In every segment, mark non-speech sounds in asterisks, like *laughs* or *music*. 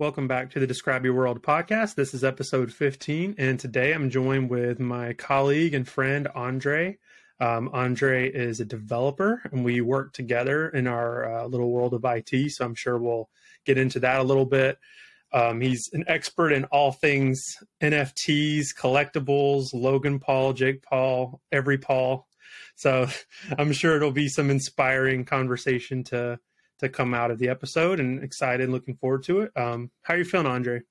Welcome back to the Describe Your World podcast. This is episode 15, and today I'm joined with my colleague and friend Andre. Um, Andre is a developer, and we work together in our uh, little world of IT. So I'm sure we'll get into that a little bit. Um, he's an expert in all things NFTs, collectibles, Logan Paul, Jake Paul, every Paul. So *laughs* I'm sure it'll be some inspiring conversation to to come out of the episode and excited looking forward to it. Um, how are you feeling, Andre?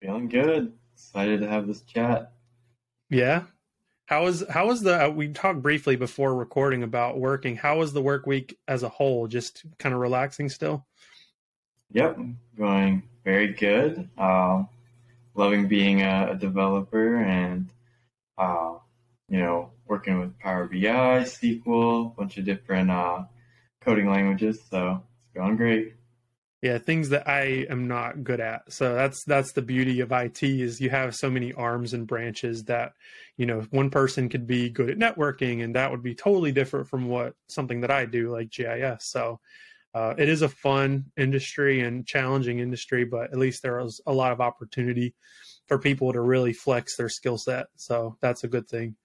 Feeling good. Excited to have this chat. Yeah. How was how was the uh, we talked briefly before recording about working. How was the work week as a whole? Just kind of relaxing still? Yep, going very good. Uh, loving being a, a developer and uh, you know working with Power BI, SQL, a bunch of different uh, coding languages. So it's going great. Yeah, things that I am not good at. So that's that's the beauty of IT is you have so many arms and branches that, you know, one person could be good at networking and that would be totally different from what something that I do like GIS. So uh, it is a fun industry and challenging industry, but at least there is a lot of opportunity for people to really flex their skill set. So that's a good thing.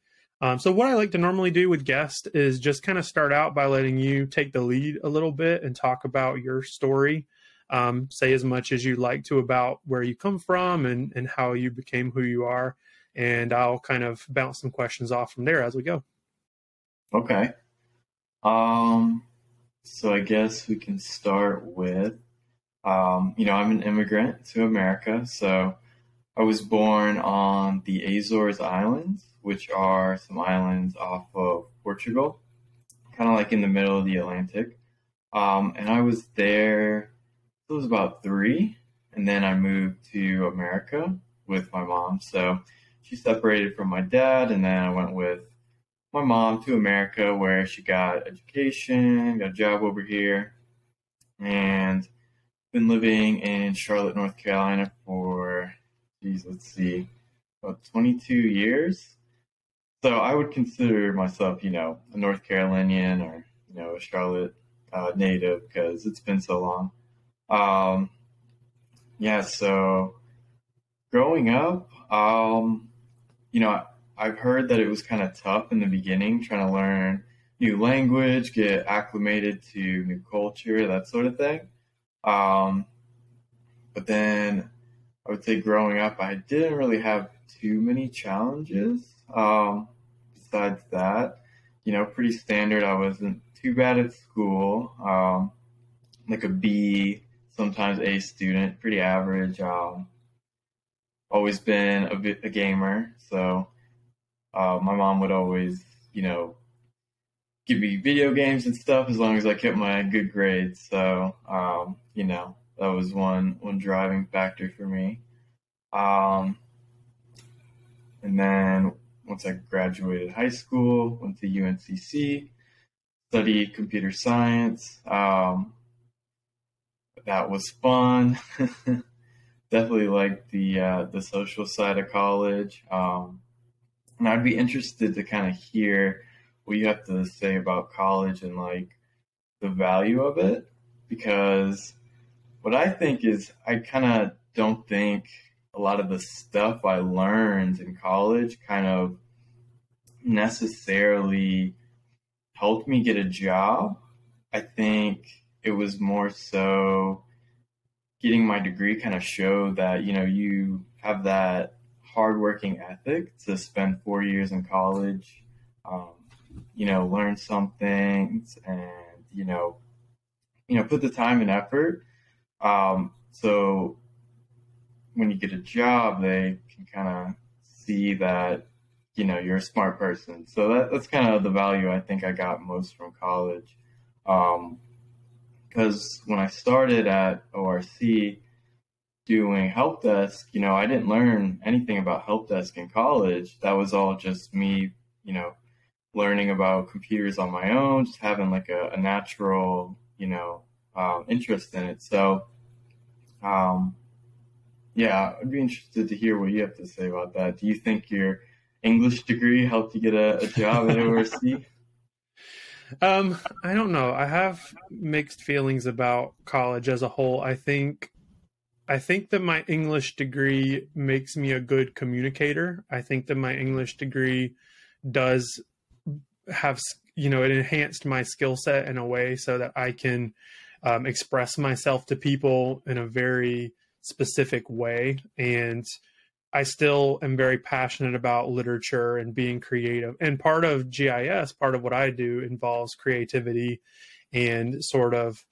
Um, so what I like to normally do with guests is just kind of start out by letting you take the lead a little bit and talk about your story. Um, say as much as you'd like to about where you come from and, and how you became who you are. And I'll kind of bounce some questions off from there as we go. Okay. Um, so I guess we can start with, um, you know, I'm an immigrant to America. So I was born on the Azores Islands which are some islands off of Portugal, kind of like in the middle of the Atlantic. Um, and I was there, it was about three, and then I moved to America with my mom. So she separated from my dad, and then I went with my mom to America where she got education, got a job over here, and been living in Charlotte, North Carolina for, geez, let's see, about 22 years. So I would consider myself, you know, a North Carolinian or you know a Charlotte uh, native because it's been so long. Um, yeah, so growing up, um, you know, I've heard that it was kind of tough in the beginning trying to learn new language, get acclimated to new culture, that sort of thing. Um, but then I would say growing up, I didn't really have too many challenges. Um, besides that, you know, pretty standard. I wasn't too bad at school. Um, like a B, sometimes A student, pretty average. Um, always been a bit a gamer, so uh, my mom would always, you know, give me video games and stuff as long as I kept my good grades. So, um, you know, that was one one driving factor for me. Um, and then once I graduated high school, went to UNCC, studied computer science. Um, that was fun. *laughs* Definitely liked the uh, the social side of college. Um, and I'd be interested to kind of hear what you have to say about college and like the value of it because what I think is I kind of don't think a lot of the stuff I learned in college kind of necessarily helped me get a job. I think it was more so getting my degree kind of showed that, you know, you have that hardworking ethic to spend four years in college, um, you know, learn some things and, you know, you know, put the time and effort. Um, so when you get a job, they can kind of see that you know you're a smart person. So that, that's kind of the value I think I got most from college. Because um, when I started at ORC doing help desk, you know, I didn't learn anything about help desk in college. That was all just me, you know, learning about computers on my own, just having like a, a natural, you know, um, interest in it. So, um, yeah, I'd be interested to hear what you have to say about that. Do you think your English degree helped you get a, a job at ORC? *laughs* Um, I don't know. I have mixed feelings about college as a whole. I think I think that my English degree makes me a good communicator. I think that my English degree does have, you know, it enhanced my skill set in a way so that I can um, express myself to people in a very specific way. And I still am very passionate about literature and being creative. And part of GIS, part of what I do involves creativity and sort of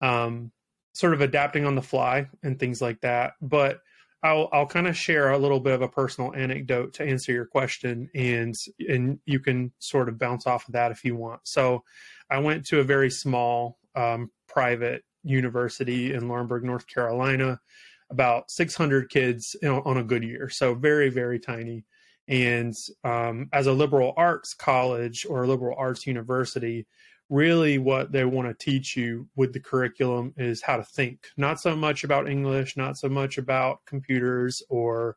um, sort of adapting on the fly and things like that. But I'll I'll kind of share a little bit of a personal anecdote to answer your question, and and you can sort of bounce off of that if you want. So, I went to a very small um, private university in Laurinburg, North Carolina about 600 kids on a good year. So very, very tiny. And um, as a liberal arts college or a liberal arts university, really what they want to teach you with the curriculum is how to think, not so much about English, not so much about computers or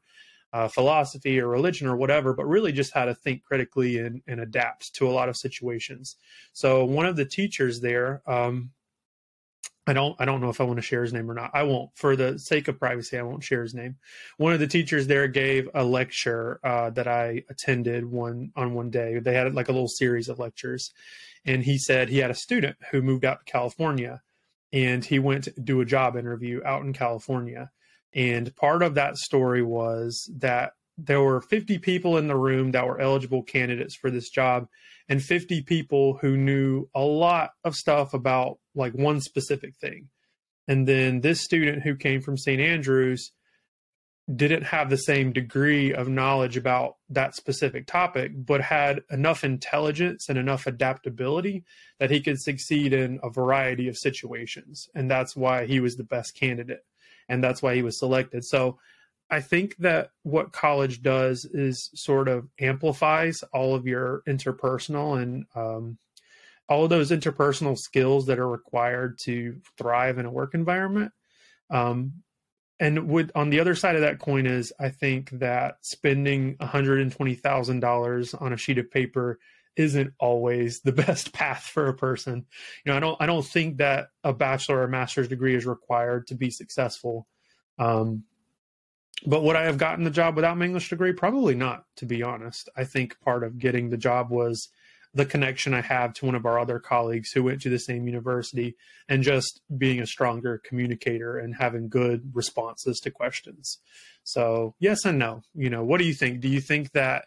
uh, philosophy or religion or whatever, but really just how to think critically and, and adapt to a lot of situations. So one of the teachers there, um, I don't I don't know if I want to share his name or not. I won't for the sake of privacy. I won't share his name. One of the teachers there gave a lecture uh, that I attended one on one day. They had like a little series of lectures, and he said he had a student who moved out to California, and he went to do a job interview out in California. And part of that story was that there were 50 people in the room that were eligible candidates for this job and 50 people who knew a lot of stuff about like one specific thing. And then this student who came from st andrews didn't have the same degree of knowledge about that specific topic but had enough intelligence and enough adaptability that he could succeed in a variety of situations. And that's why he was the best candidate and that's why he was selected so I think that what college does is sort of amplifies all of your interpersonal and um, all of those interpersonal skills that are required to thrive in a work environment. Um, and would on the other side of that coin is I think that spending $120,000 on a sheet of paper isn't always the *laughs* best path for a person. You know, I don't I don't think that a bachelor or master's degree is required to be successful. Um, but would I have gotten the job without my English degree? Probably not, to be honest. I think part of getting the job was the connection I have to one of our other colleagues who went to the same university and just being a stronger communicator and having good responses to questions. So, yes and no. You know, what do you think? Do you think that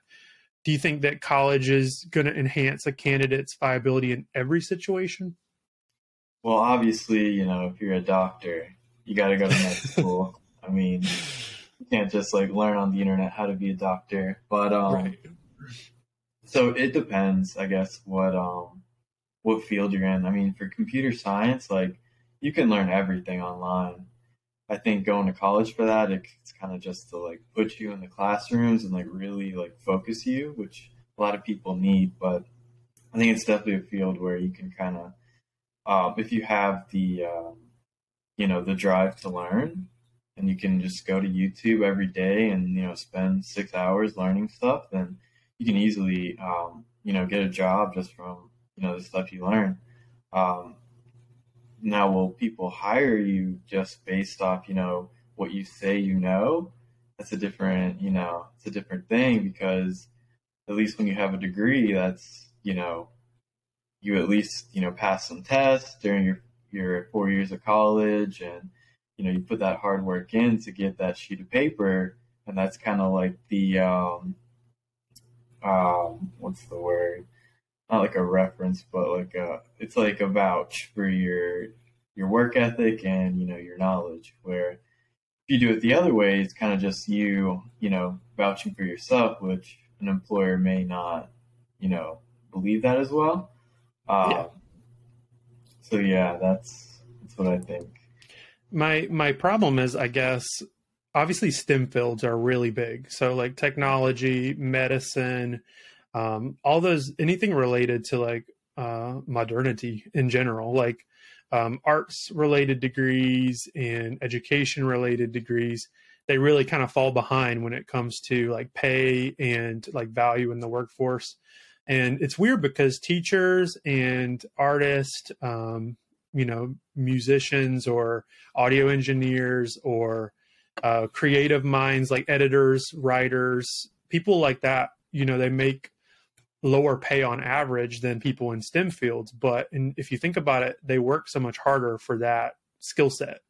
do you think that college is going to enhance a candidate's viability in every situation? Well, obviously, you know, if you're a doctor, you got to go to med *laughs* school. I mean, you can't just like learn on the internet how to be a doctor. But um, right. so it depends, I guess, what um what field you're in. I mean, for computer science, like you can learn everything online. I think going to college for that, it's kind of just to like put you in the classrooms and like really like focus you, which a lot of people need. But I think it's definitely a field where you can kind of, um, if you have the, um, you know, the drive to learn, and you can just go to YouTube every day and you know spend six hours learning stuff, then you can easily um, you know get a job just from you know the stuff you learn. Um, now, will people hire you just based off you know what you say you know? That's a different you know it's a different thing because at least when you have a degree, that's you know you at least you know pass some tests during your your four years of college and you know you put that hard work in to get that sheet of paper and that's kind of like the um um what's the word not like a reference but like a it's like a vouch for your your work ethic and you know your knowledge where if you do it the other way it's kind of just you you know vouching for yourself which an employer may not you know believe that as well. Um, yeah. so yeah that's that's what i think. My my problem is i guess obviously stem fields are really big. So like technology medicine um, all those anything related to like uh, modernity in general like um, arts related degrees and education related degrees they really kind of fall behind when it comes to like pay and like value in the workforce and it's weird because teachers and artists um, you know musicians or audio engineers or uh, creative minds like editors, writers, people like that. You know, they make lower pay on average than people in STEM fields. But in, if you think about it, they work so much harder for that skill set,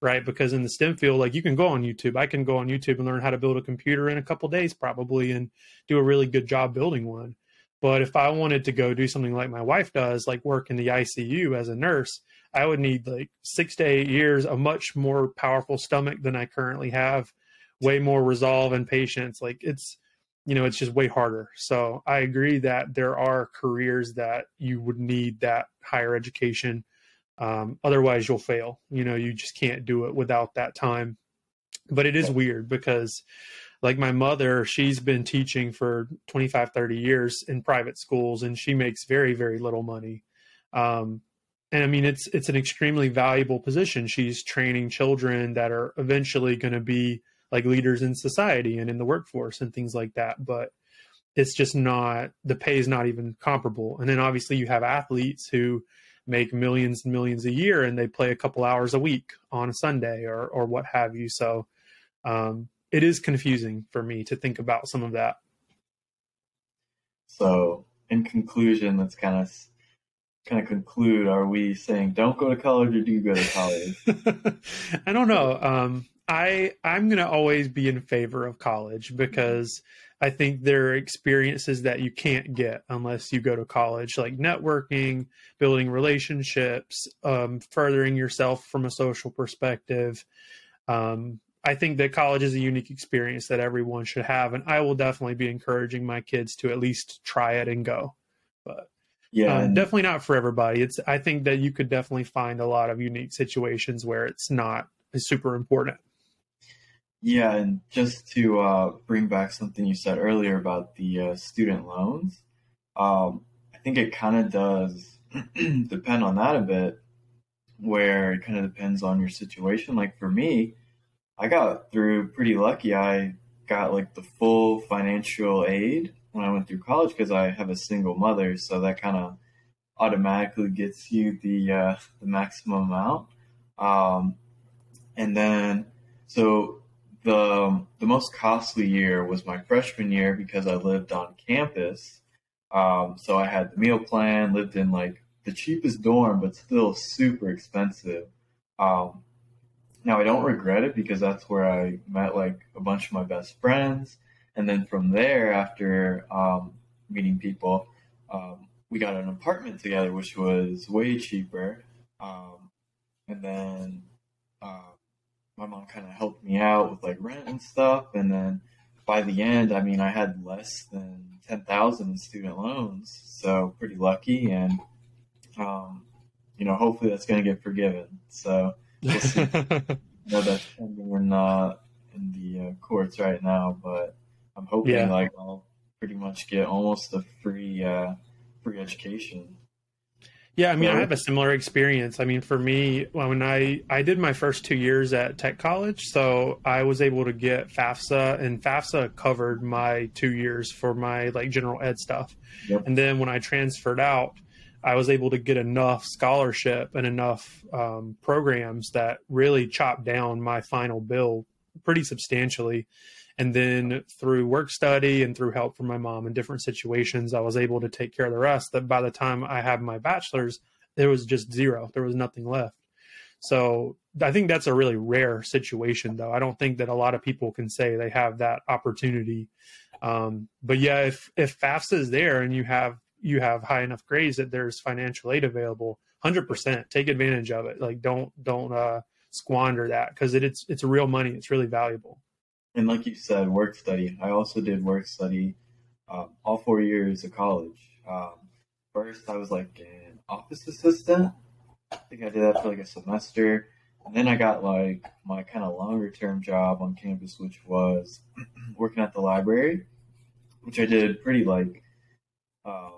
right? Because in the STEM field, like you can go on YouTube, I can go on YouTube and learn how to build a computer in a couple days probably and do a really good job building one. But if I wanted to go do something like my wife does, like work in the ICU as a nurse, I would need like six to eight years, a much more powerful stomach than I currently have, way more resolve and patience. Like it's, you know, it's just way harder. So I agree that there are careers that you would need that higher education. Um, otherwise, you'll fail. You know, you just can't do it without that time. But it is weird because, like my mother, she's been teaching for 25, 30 years in private schools and she makes very, very little money. Um, and I mean, it's it's an extremely valuable position. She's training children that are eventually going to be like leaders in society and in the workforce and things like that but it's just not the pay is not even comparable. And then obviously you have athletes who make millions and millions a year and they play a couple hours a week on a sunday or or what have you. So um, it is confusing for me to think about some of that. So in conclusion let's kind of kind of conclude. Are we saying don't go to college or do you go to college? *laughs* I don't know. Um, I I'm going to always be in favor of college because I think there are experiences that you can't get unless you go to college, like networking, building relationships, um, furthering yourself from a social perspective. Um, I think that college is a unique experience that everyone should have, and I will definitely be encouraging my kids to at least try it and go. But yeah, um, definitely not for everybody. It's I think that you could definitely find a lot of unique situations where it's not super important. Yeah, and just to uh, bring back something you said earlier about the uh, student loans, um, I think it kind of does *clears throat* depend on that a bit, where it kind of depends on your situation. Like for me, I got through pretty lucky. I got like the full financial aid when I went through college because I have a single mother, so that kind of automatically gets you the uh, the maximum amount. Um, and then so the the most costly year was my freshman year because I lived on campus. Um, so I had the meal plan, lived in like the cheapest dorm, but still super expensive. Um, now I don't regret it because that's where I met like a bunch of my best friends, and then from there, after um, meeting people, um, we got an apartment together, which was way cheaper. Um, and then my mom kind of helped me out with like rent and stuff. And then by the end, I mean, I had less than 10,000 in student loans. So pretty lucky. And, um, you know, hopefully that's going to get forgiven. So we'll see. *laughs* Know that's pending in, uh, in the uh, courts right now, but I'm hoping yeah. like I'll pretty much get almost a free, uh, free education. Yeah, I mean, I have a similar experience. I mean, for me, when I I did my first two years at Tech College, so I was able to get FAFSA, and FAFSA covered my two years for my like general ed stuff. Yep. And then when I transferred out, I was able to get enough scholarship and enough um, programs that really chopped down my final bill pretty substantially. And then through work study and through help from my mom in different situations, I was able to take care of the rest. That by the time I had my bachelor's, there was just zero. There was nothing left. So I think that's a really rare situation, though. I don't think that a lot of people can say they have that opportunity. Um, but yeah, if if FAFSA is there and you have you have high enough grades that there's financial aid available, hundred percent, take advantage of it. Like don't don't uh, squander that because it, it's it's real money. It's really valuable and like you said, work study. I also did work study um, all four years of college. Um, first, I was like an office assistant. I think I did that for like a semester. And then I got like my kind of longer term job on campus, which was *clears throat* working at the library, which I did pretty like, um,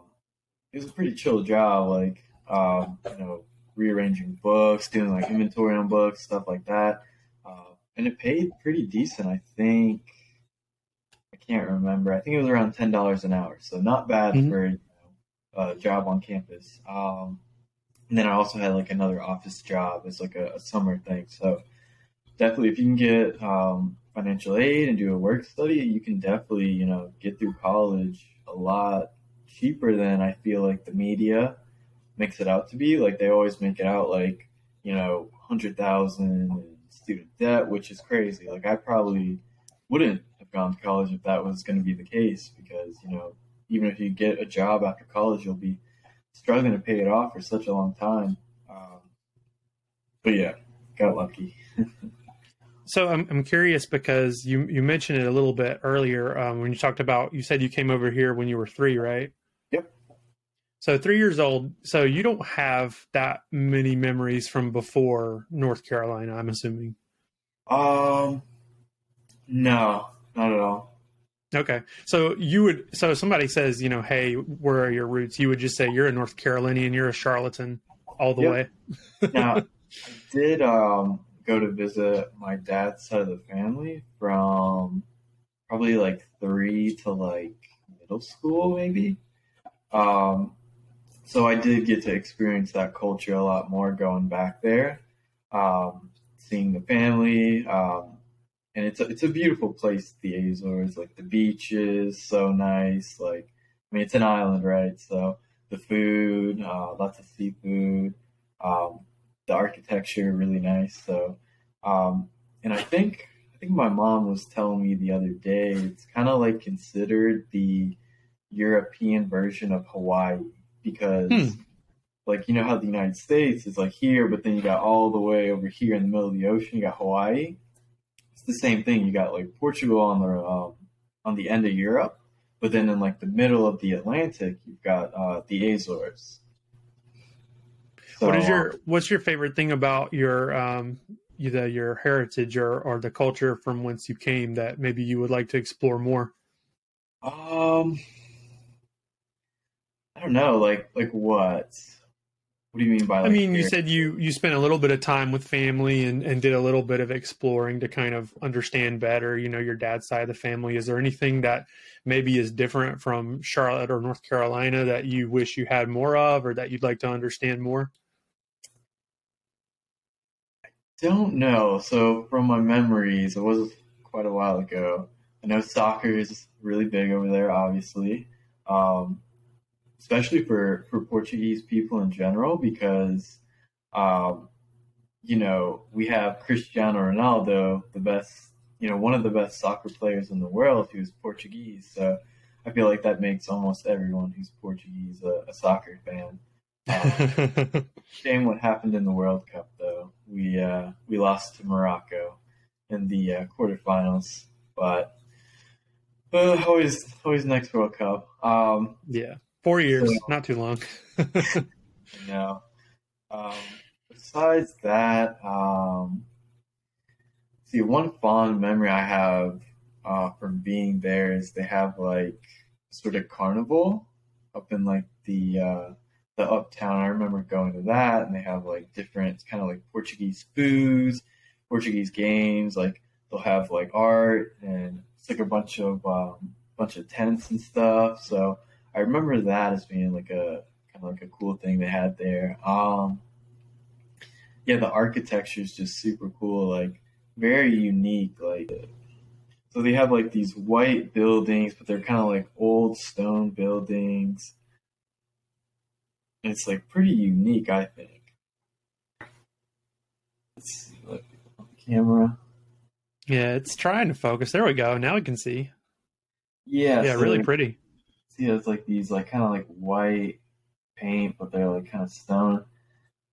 it was a pretty chill job, like, um, you know, rearranging books, doing like inventory on books, stuff like that and it paid pretty decent. I think I can't remember. I think it was around ten dollars an hour, so not bad mm-hmm. for you know, a job on campus. Um, and then I also had like another office job as like a, a, summer thing. So definitely, if you can get um, financial aid and do a work study, you can definitely, you know, get through college a lot cheaper than I feel like the media makes it out to be. Like they always make it out like, you know, hundred thousand student debt, which is crazy. Like I probably wouldn't have gone to college if that was going to be the case because, you know, even if you get a job after college, you'll be struggling to pay it off for such a long time. Um, but yeah, got lucky. *laughs* So I'm I'm curious because you you mentioned it a little bit earlier um, when you talked about you said you came over here when you were three, right? So three years old. So you don't have that many memories from before North Carolina. I'm assuming. Um, no, not at all. Okay. So you would. So somebody says, you know, hey, where are your roots? You would just say you're a North Carolinian. You're a Charlottean all the Yep. way. *laughs* Now, *laughs* I did um, go to visit my dad's side of the family from probably like three to like middle school, maybe. Um, so I did get to experience that culture a lot more going back there, um, seeing the family. Um, and it's a, it's a beautiful place, the Azores. Like the beaches, so nice. Like, I mean, it's an island, right? So the food, uh, lots of seafood. Um, the architecture really nice. So, um, and I think I think my mom was telling me the other day it's kind of like considered the European version of Hawaii because, Hmm. like you know how the United States is like here, but then you got all the way over here in the middle of the ocean, you got Hawaii. It's the same thing. You got like Portugal on the um, on the end of Europe, but then in like the middle of the Atlantic, you've got uh, the Azores. what is your What's your favorite thing about your um either your heritage or or the culture from whence you came that maybe you would like to explore more? Um, I don't know, like like what? What do you mean by? That? I mean, you said you you spent a little bit of time with family and and did a little bit of exploring to kind of understand better, you know, your dad's side of the family. Is there anything that maybe is different from Charlotte or North Carolina that you wish you had more of or that you'd like to understand more? I don't know. So from my memories, it was quite a while ago. I know soccer is really big over there, obviously, um, especially for for Portuguese people in general, because um, you know we have Cristiano Ronaldo, the best, you know, one of the best soccer players in the world, who's Portuguese. So I feel like that makes almost everyone who's Portuguese a, a soccer fan. Um, *laughs* Shame what happened in the World Cup, though. We uh, we lost to Morocco in the uh, quarterfinals, but uh, always always next World Cup. Um, yeah, four years, So- not too long. *laughs* know. Um, besides that, um, see one fond memory I have uh, from being there is they have like sort of carnival up in like the uh, the uptown. I remember going to that, and they have like different kind of like Portuguese foods, Portuguese games. Like they'll have like art and it's like a bunch of um, bunch of tents and stuff. So I remember that as being like a kind of like a cool thing they had there. Um, yeah, the architecture is just super cool, like very unique. Like, so they have like these white buildings, but they're kind of like old stone buildings. It's like pretty unique, I think. Let's see, look on the camera. yeah, it's trying to focus. There we go. Now we can see. Yeah, Yeah, so really like, See, it's like these like kind of like white paint, but they're like kind of stone.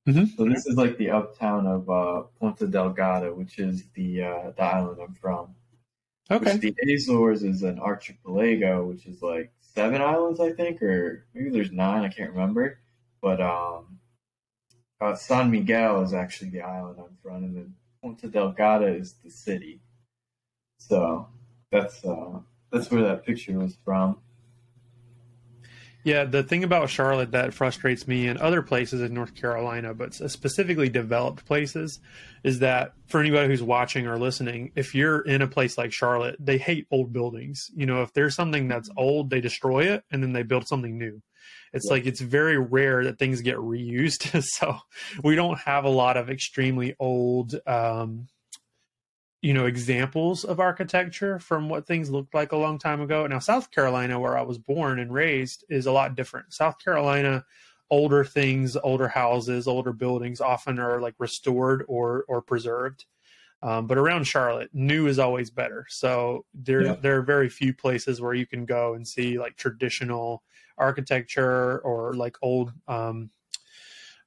Mhm. So this is like the uptown of uh, Ponta Delgada, which is the uh, the island I'm from. Okay. The Azores is an archipelago, which is like seven islands, I think, or maybe there's nine. I can't remember. But um, uh, San Miguel is actually the island I'm from, and then Ponta Delgada is the city. So that's uh, that's where that picture was from. Yeah, the thing about Charlotte that frustrates me and other places in North Carolina, but specifically developed places, is that for anybody who's watching or listening, if you're in a place like Charlotte, they hate old buildings. You know, if there's something that's old, they destroy it and then they build something new. It's Yeah. like it's very rare that things get reused. *laughs* so we don't have a lot of extremely old um, you know examples of architecture from what things looked like a long time ago. Now South Carolina, where I was born and raised, is a lot different. South Carolina, older things, older houses, older buildings often are like restored or or preserved. Um, but around Charlotte, new is always better. So there yeah. there are very few places where you can go and see like traditional architecture or like old um,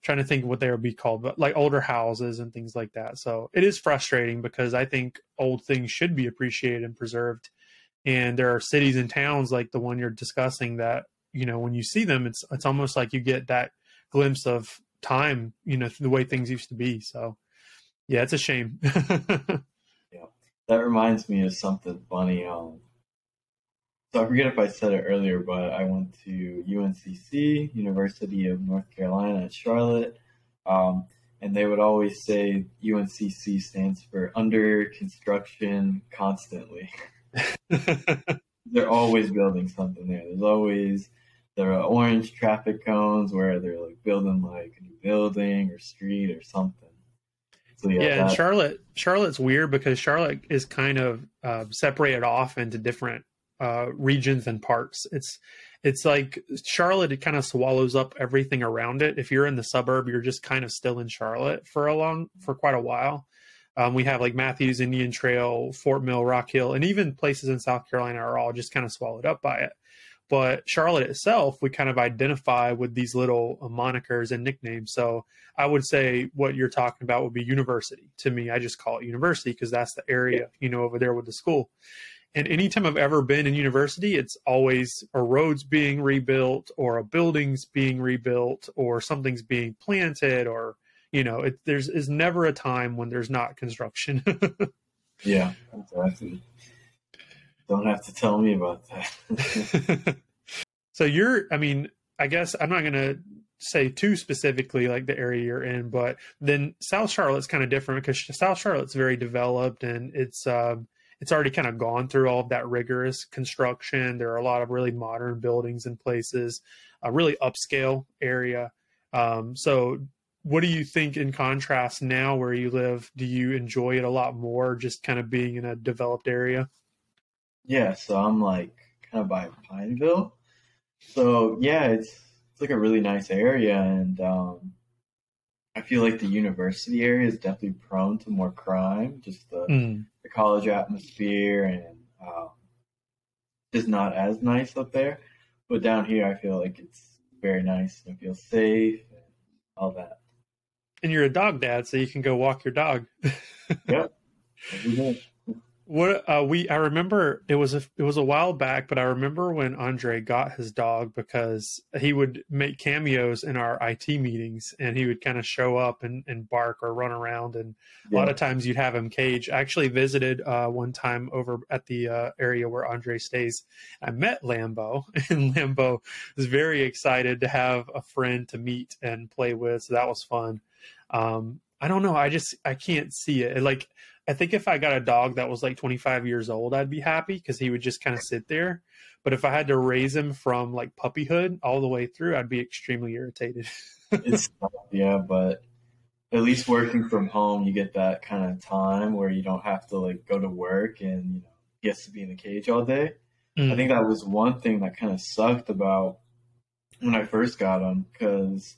trying to think what they would be called, but like older houses and things like that. So it is frustrating because I think old things should be appreciated and preserved. And there are cities and towns like the one you're discussing that, you know, when you see them, it's it's almost like you get that glimpse of time, you know, the way things used to be. So yeah, it's a shame. *laughs* yeah. That reminds me of something funny. Um so I forget if I said it earlier, but I went to UNCC, University of North Carolina at Charlotte. Um, and they would always say UNCC stands for under construction constantly. *laughs* they're always building something there. There's always there are orange traffic cones where they're like building like a new building or street or something. So, yeah, yeah and Charlotte, Charlotte's weird because Charlotte is kind of uh, separated off into different uh, regions and parks. It's it's like Charlotte. It kind of swallows up everything around it. If you're in the suburb, you're just kind of still in Charlotte for a long for quite a while. Um, we have like Matthews Indian Trail, Fort Mill, Rock Hill, and even places in South Carolina are all just kind of swallowed up by it. But Charlotte itself, we kind of identify with these little monikers and nicknames. So I would say what you're talking about would be university. To me, I just call it university because that's the area, you know, over there with the school. And anytime I've ever been in university, it's always a road's being rebuilt or a building's being rebuilt or something's being planted or you know, it, there's is never a time when there's not construction. *laughs* yeah, exactly. Don't have to tell me about that. *laughs* so you're, I mean, I guess I'm not going to say too specifically like the area you're in, but then South Charlotte's kind of different because South Charlotte's very developed and it's um, it's already kind of gone through all of that rigorous construction. There are a lot of really modern buildings and places, a really upscale area. Um, so, what do you think in contrast now where you live? Do you enjoy it a lot more just kind of being in a developed area? Yeah, so I'm like kind of by Pineville. So, yeah, it's it's like a really nice area and um, I feel like the university area is definitely prone to more crime, just the, mm. The college atmosphere and um, just not as nice up there. But down here, I feel like it's very nice and I feel safe and all that. And you're a dog dad, so you can go walk your dog. *laughs* yep. What uh, we I remember it was a it was a while back, but I remember when Andre got his dog because he would make cameos in our IT meetings, and he would kind of show up and, and bark or run around, and yeah. a lot of times you'd have him cage. I actually visited uh, one time over at the uh, area where Andre stays. I met Lambo, *laughs* and Lambo was very excited to have a friend to meet and play with, so that was fun. Um, I don't know. I just I can't see it. Like I think if I got a dog that was like 25 years old, I'd be happy because he would just kind of sit there. But if I had to raise him from like puppyhood all the way through, I'd be extremely irritated. *laughs* it's yeah, but at least working from home, you get that kind of time where you don't have to like go to work and you know he has to be in the cage all day. Mm. I think that was one thing that kind of sucked about when I first got him because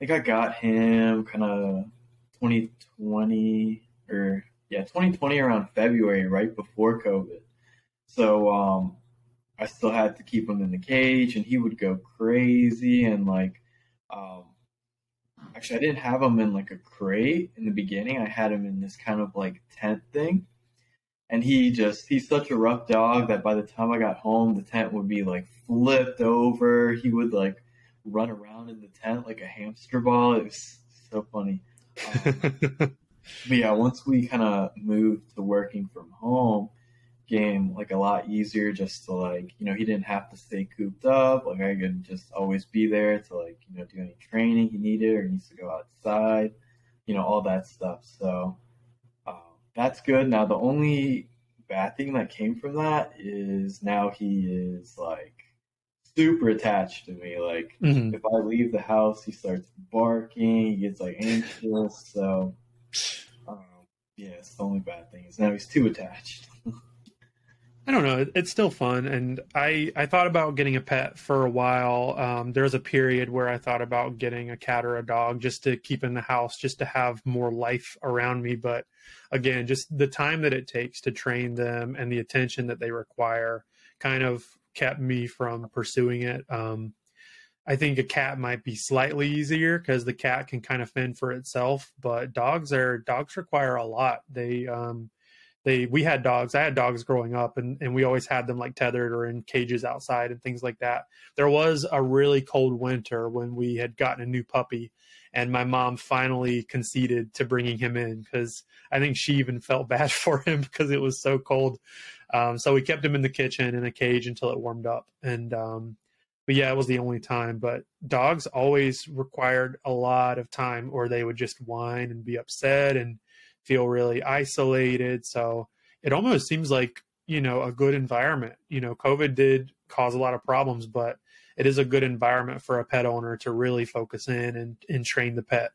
I think I got him kind of 2020 or yeah, 2020 around February, right before COVID. So um, I still had to keep him in the cage, and he would go crazy. And like, um, actually, I didn't have him in like a crate in the beginning. I had him in this kind of like tent thing. And he just, he's such a rough dog that by the time I got home, the tent would be like flipped over. He would like run around in the tent like a hamster ball. It was so funny. Um, *laughs* but yeah, once we kind of moved to working from home, game like a lot easier just to like you know he didn't have to stay cooped up like i could just always be there to like you know do any training he needed or needs to go outside you know all that stuff. So um, that's good. Now the only bad thing that came from that is now he is like super attached to me like mm-hmm. if i leave the house he starts barking he gets like anxious so yeah, it's the only bad thing is now he's too attached. *laughs* I don't know. It's still fun, and I I thought about getting a pet for a while. Um, there was a period where I thought about getting a cat or a dog just to keep in the house, just to have more life around me. But again, just the time that it takes to train them and the attention that they require kind of kept me from pursuing it. Um, I think a cat might be slightly easier because the cat can kind of fend for itself, but dogs are dogs require a lot. They um, they we had dogs. I had dogs growing up, and and we always had them like tethered or in cages outside and things like that. There was a really cold winter when we had gotten a new puppy, and my mom finally conceded to bringing him in because I think she even felt bad *laughs* for him because it was so cold. Um, so we kept him in the kitchen in a cage until it warmed up, and um, but yeah, it was the only time. But dogs always required a lot of time, or they would just whine and be upset and feel really isolated. So it almost seems like you know a good environment. You know, COVID did cause a lot of problems, but it is a good environment for a pet owner to really focus in and, and train the pet.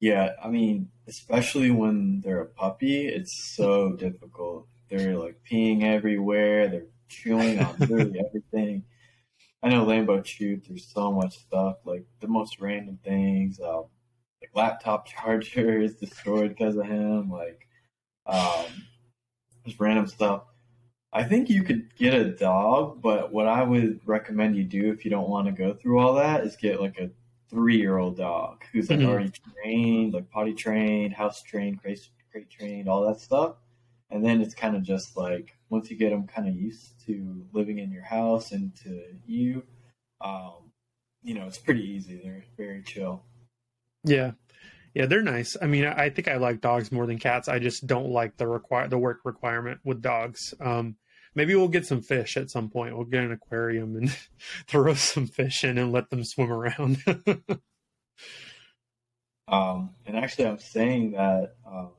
Yeah, I mean, especially when they're a puppy, it's so difficult. They're like peeing everywhere. They're chewing on literally *laughs* everything. I know Lambo chewed through so much stuff, like the most random things, um, like laptop *laughs* chargers destroyed because of him, like um, just random stuff. I think you could get a dog, but what I would recommend you do if you don't want to go through all that is get like a three-year-old dog who's like mm-hmm. already trained, like potty trained, house trained, crate, crate trained, all that stuff. And then it's kind of just like once you get them kind of used to living in your house and to you, um, you know, it's pretty easy. They're very chill. Yeah. Yeah, they're nice. I mean, I think I like dogs more than cats. I just don't like the require the work requirement with dogs. Um, maybe we'll get some fish at some point. We'll get an aquarium and *laughs* throw some fish in and let them swim around. *laughs* um, and actually, I'm saying that um,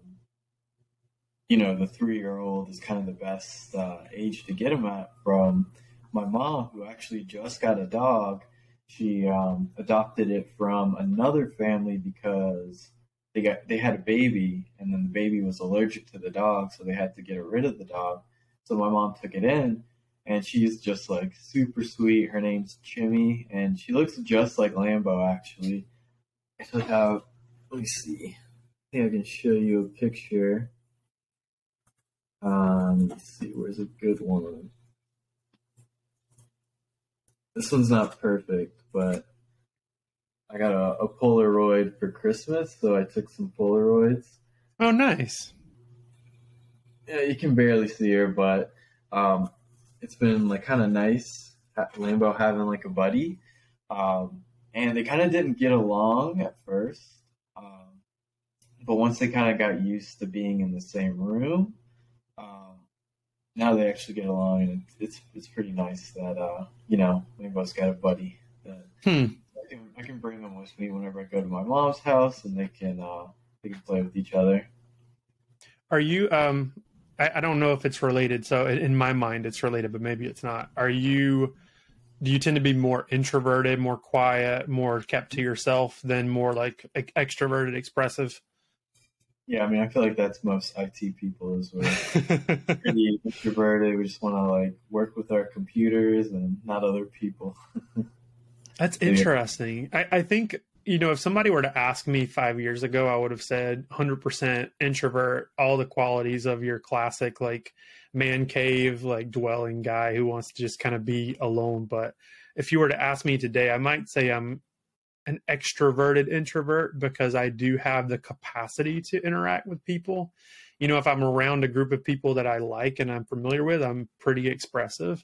you know, the three year old is kind of the best uh, age to get them at from my mom, who actually just got a dog. She um, adopted it from another family because they got they had a baby, and then the baby was allergic to the dog, so they had to get rid of the dog. So my mom took it in, and she's just like super sweet. Her name's Chimmy, and she looks just like Lambo actually. I have, let me see. I think I can show you a picture. Um, let's see, where's a good one? This one's not perfect, but I got a, a Polaroid for Christmas, so I took some Polaroids. Oh, nice. Yeah, you can barely see her, but um, it's been like kind of nice. Lambo having like a buddy, um, and they kind of didn't get along at first, um, but once they kind of got used to being in the same room, now they actually get along, and it's it's pretty nice that uh, you know both got a buddy that hmm. I can I can bring them with me whenever I go to my mom's house, and they can uh, they can play with each other. Are you um? I, I don't know if it's related. So in my mind, it's related, but maybe it's not. Are you? Do you tend to be more introverted, more quiet, more kept to yourself than more like extroverted, expressive? Yeah, I mean, I feel like that's most IT people as well. *laughs* pretty introverted. We just want to like work with our computers and not other people. *laughs* that's interesting. I, I think you know if somebody were to ask me five years ago, I would have said 100% introvert, all the qualities of your classic like man cave, like dwelling guy who wants to just kind of be alone. But if you were to ask me today, I might say I'm an extroverted introvert because I do have the capacity to interact with people. You know, if I'm around a group of people that I like and I'm familiar with, I'm pretty expressive.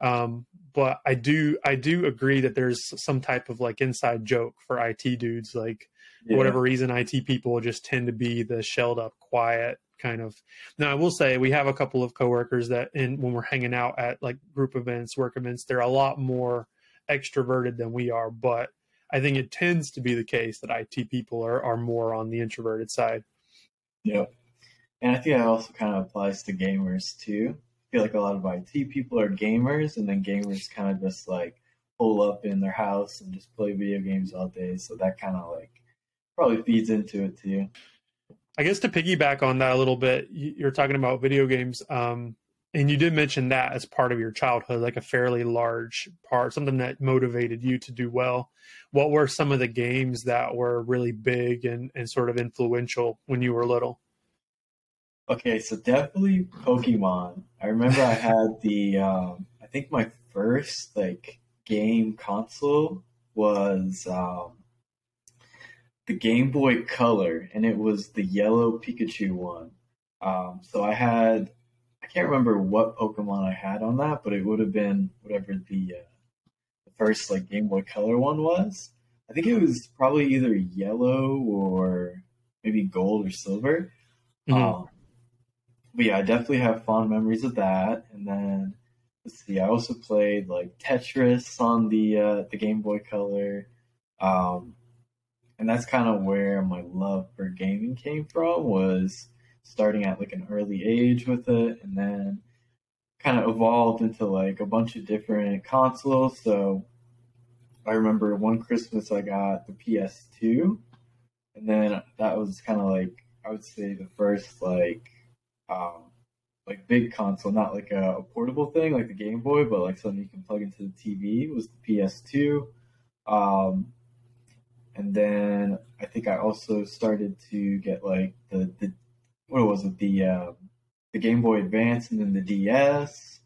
Um, but I do I do agree that there's some type of like inside joke for IT dudes. Like yeah. whatever reason, IT people just tend to be the shelled up, quiet kind of. Now I will say we have a couple of coworkers that in when we're hanging out at like group events, work events, they're a lot more extroverted than we are, but I think it tends to be the case that IT people are, are more on the introverted side. Yeah. And I think that also kind of applies to gamers too. Feel like a lot of IT people are gamers, and then gamers kind of just like pull up in their house and just play video games all day. So that kind of like probably feeds into it too. I guess to piggyback on that a little bit, you're talking about video games. Um, and you did mention that as part of your childhood, like a fairly large part, something that motivated you to do well. What were some of the games that were really big and, and sort of influential when you were little? Okay, so definitely Pokemon. I remember I had *laughs* the, um, I think my first like game console was um, the Game Boy Color, and it was the yellow Pikachu one. Um, so I had I can't remember what Pokemon I had on that, but it would have been whatever the uh, the first like Game Boy Color one was. I think it was probably either yellow or maybe gold or silver. Mm-hmm. Um, but yeah, I definitely have fond memories of that. And then let's see, I also played like Tetris on the uh, the Game Boy Color. Um, and that's kind of where my love for gaming came from was starting at like an early age with it and then kind of evolved into like a bunch of different consoles. So I remember one Christmas I got the PS2 and then that was kind of like I would say the first like um like big console, not like a, a, portable thing like the Game Boy, but like something you can plug into the TV was the PS2. Um, and then I think I also started to get like the the what was it the uh, the Game Boy Advance and then the DS,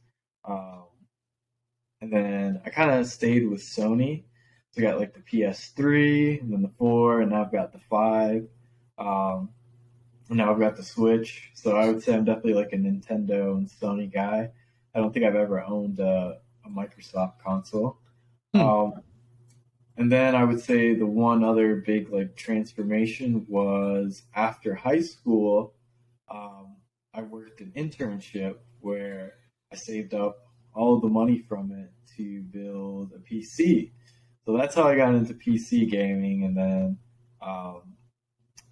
um, and then I kind of stayed with Sony. So I got like the PS3 and then the four, and now I've got the five. Um, and now I've got the Switch. So I would say I'm definitely like a Nintendo and Sony guy. I don't think I've ever owned a, a Microsoft console. Hmm. Um, and then I would say the one other big like transformation was after high school um, I worked an internship where I saved up all of the money from it to build a PC. So that's how I got into PC gaming, and then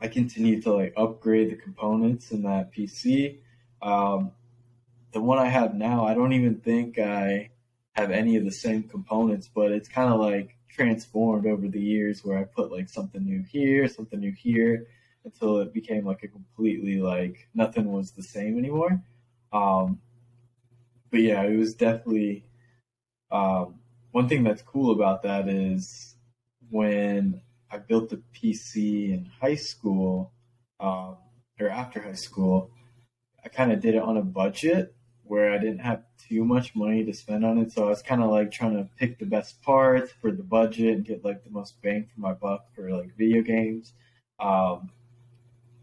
I continued to like upgrade the components in that PC. Um, the one I have now, I don't even think I have any of the same components, but it's kind of like transformed over the years where I put like something new here, something new here, until it became like a completely like nothing was the same anymore. Um, but yeah, it was definitely um, one thing that's cool about that is when I built the PC in high school um, or after high school, I kind of did it on a budget where I didn't have too much money to spend on it. So I was kind of like trying to pick the best parts for the budget and get like the most bang for my buck for like video games. Um,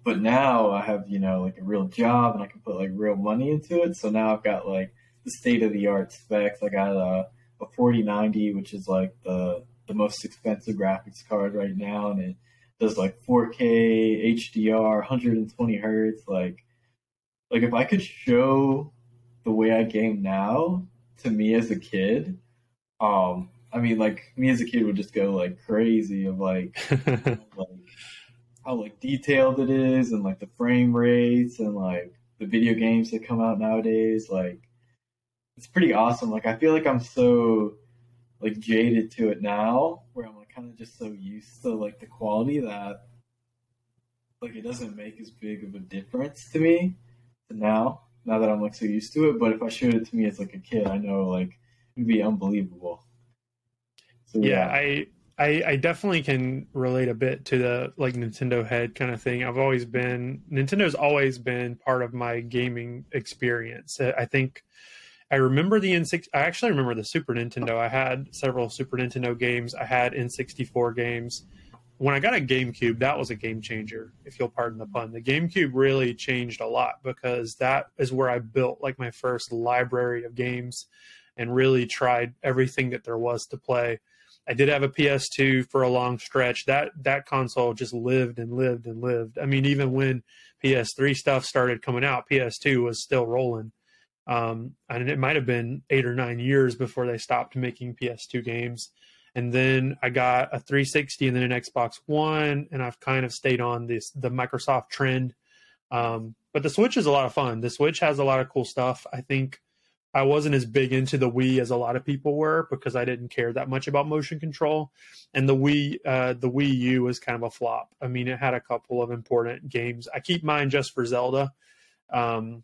but now I have, you know, like a real job and I can put like real money into it. So now I've got like the state of the art specs. I got a, a 4090, which is like the, the most expensive graphics card right now. And it does like 4K, HDR, 120 hertz. Like, like if I could show the way I game now to me as a kid, um, I mean, like me as a kid would just go like crazy of like, *laughs* like how like detailed it is and like the frame rates and like the video games that come out nowadays like it's pretty awesome like i feel like i'm so like jaded to it now where i'm like kind of just so used to like the quality that like it doesn't make as big of a difference to me now now that i'm like so used to it but if i showed it to me as like a kid i know like it'd be unbelievable so, yeah, yeah i I, I definitely can relate a bit to the like Nintendo head kind of thing. I've always been Nintendo's always been part of my gaming experience. I think I remember the N6. I actually remember the Super Nintendo. I had several Super Nintendo games. I had N64 games. When I got a GameCube, that was a game changer, if you'll pardon the pun. The GameCube really changed a lot because that is where I built like my first library of games and really tried everything that there was to play I did have a PS2 for a long stretch. That that console just lived and lived and lived. I mean, even when PS3 stuff started coming out, PS2 was still rolling. Um, and it might have been eight or nine years before they stopped making PS2 games. And then I got a 360 and then an Xbox One, and I've kind of stayed on this the Microsoft trend. Um, but the Switch is a lot of fun. The Switch has a lot of cool stuff. I think I wasn't as big into the Wii as a lot of people were because I didn't care that much about motion control. And the Wii, uh, the Wii U was kind of a flop. I mean, it had a couple of important games. I keep mine just for Zelda. Um,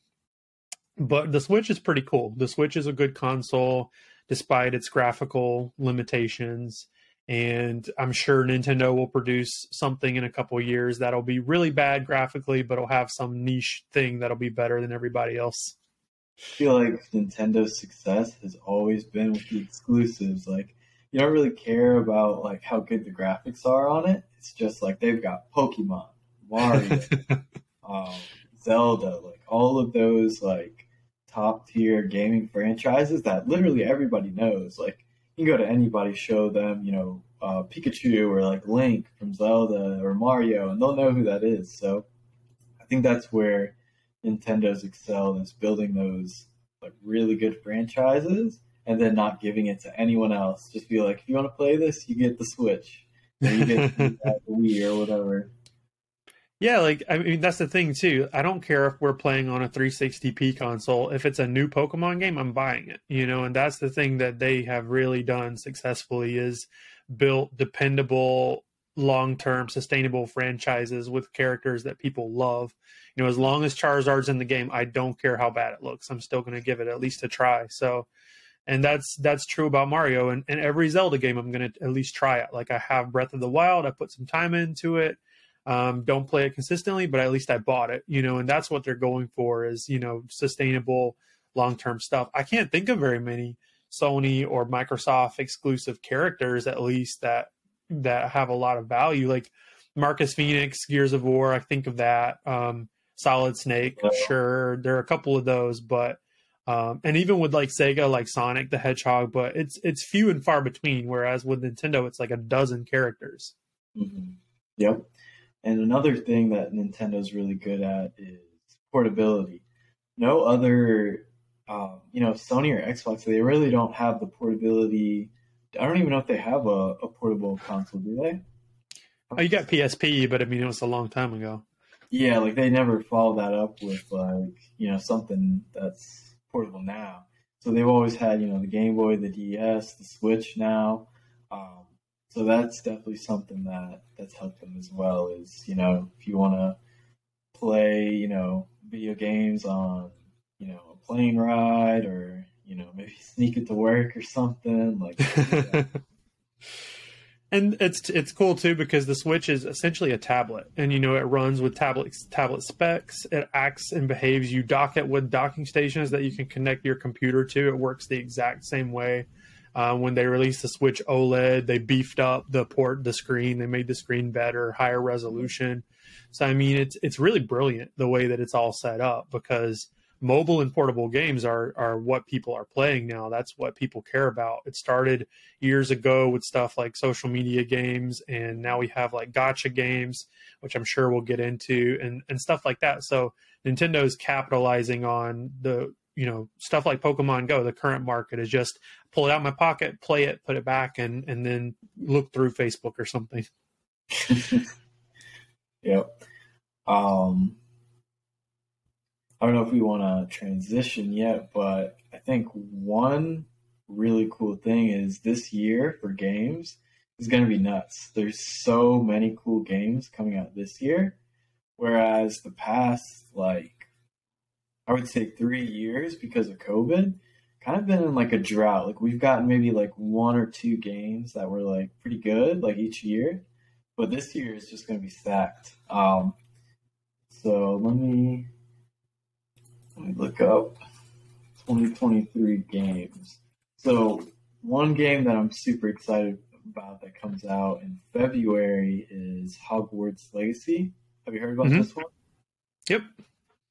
but the Switch is pretty cool. The Switch is a good console despite its graphical limitations. And I'm sure Nintendo will produce something in a couple years that'll be really bad graphically, but it'll have some niche thing that'll be better than everybody else. I feel like Nintendo's success has always been with the exclusives. Like you don't really care about like how good the graphics are on it. It's just like they've got Pokemon, Mario, *laughs* um, Zelda, like all of those like top tier gaming franchises that literally everybody knows. Like you can go to anybody, show them, you know, uh, Pikachu or like Link from Zelda or Mario, and they'll know who that is. So I think that's where Nintendo's excelled is building those like really good franchises and then not giving it to anyone else. Just be like, if you want to play this, you get the Switch, or you get the *laughs* Wii or whatever. Yeah, like I mean that's the thing too. I don't care if we're playing on a 360p console. If it's a new Pokemon game, I'm buying it. You know, and that's the thing that they have really done successfully is built dependable, long-term, sustainable franchises with characters that people love. You know, as long as Charizard's in the game, I don't care how bad it looks. I'm still going to give it at least a try. So, and that's that's true about Mario and, and every Zelda game. I'm going to at least try it. Like I have Breath of the Wild. I put some time into it um, don't play it consistently, but at least I bought it, you know, and that's what they're going for is, you know, sustainable long term stuff. I can't think of very many Sony or Microsoft exclusive characters, at least that that have a lot of value. Like Marcus Phoenix, Gears of War, I think of that. Um, Solid Snake, sure. There are a couple of those, but um, and even with like Sega, like Sonic the Hedgehog, but it's it's few and far between. Whereas with Nintendo, it's like a dozen characters. Mm-hmm. Yep. And another thing that Nintendo's really good at is portability. No other, um, you know, Sony or Xbox, they really don't have the portability. I don't even know if they have a, a portable console, do they? Oh, you got PSP, but I mean, it was a long time ago. Yeah, like they never follow that up with like, you know, something that's portable now. So they've always had, you know, the Game Boy, the DS, the Switch now. Um, so that's definitely something that that's helped them as well. Is you know if you want to play you know video games on you know a plane ride or you know maybe *laughs* sneak it to work or something like. *laughs* and it's it's cool too because the Switch is essentially a tablet, and you know it runs with tablet tablet specs. It acts and behaves. You dock it with docking stations that you can connect your computer to. It works the exact same way uh, when they released the Switch OLED, they beefed up the port, the screen. They made the screen better, higher resolution. So I mean, it's it's really brilliant the way that it's all set up because mobile and portable games are are what people are playing now. That's what people care about. It started years ago with stuff like social media games, and now we have like gacha games, which I'm sure we'll get into, and and stuff like that. So Nintendo's capitalizing on the you know stuff like Pokemon Go. The current market is just pull it out of my pocket, play it, put it back, and and then look through Facebook or something. *laughs* yep. Um, I don't know if we want to transition yet, but I think one really cool thing is this year for games is going to be nuts. There's so many cool games coming out this year, whereas the past like I would say three years because of COVID kind of been in like a drought. Like we've gotten maybe like one or two games that were like pretty good, like each year, but this year is just going to be stacked. Um, so let me let me look up 2023 games. So one game that I'm super excited about that comes out in February is Hogwarts Legacy. Have you heard about mm-hmm. this one? Yep.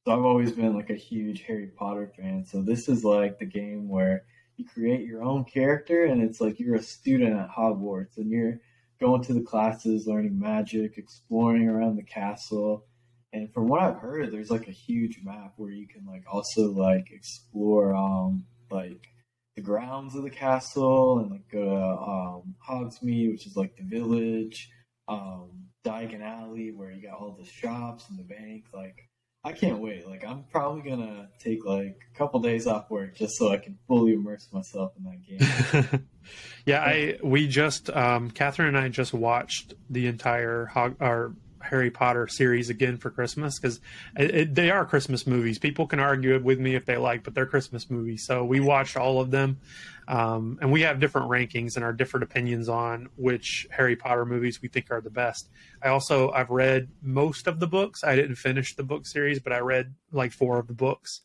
So I've always been like a huge Harry Potter fan. So this is like the game where you create your own character and it's like you're a student at Hogwarts and you're going to the classes, learning magic, exploring around the castle. And from what I've heard, there's like a huge map where you can like also like explore um like the grounds of the castle and like go to um Hogsmeade, which is like the village, um Diagon Alley where you got all the shops and the bank, like I can't wait. Like I'm probably gonna take like a couple days off work just so I can fully immerse myself in that game. *laughs* yeah, I we just um, Catherine and I just watched the entire Hog, our Harry Potter series again for Christmas because they are Christmas movies. People can argue with me if they like, but they're Christmas movies. So we watched all of them, um, and we have different rankings and our different opinions on which Harry Potter movies we think are the best. I also I've read most of the books. I didn't finish the book series, but I read like four of the books.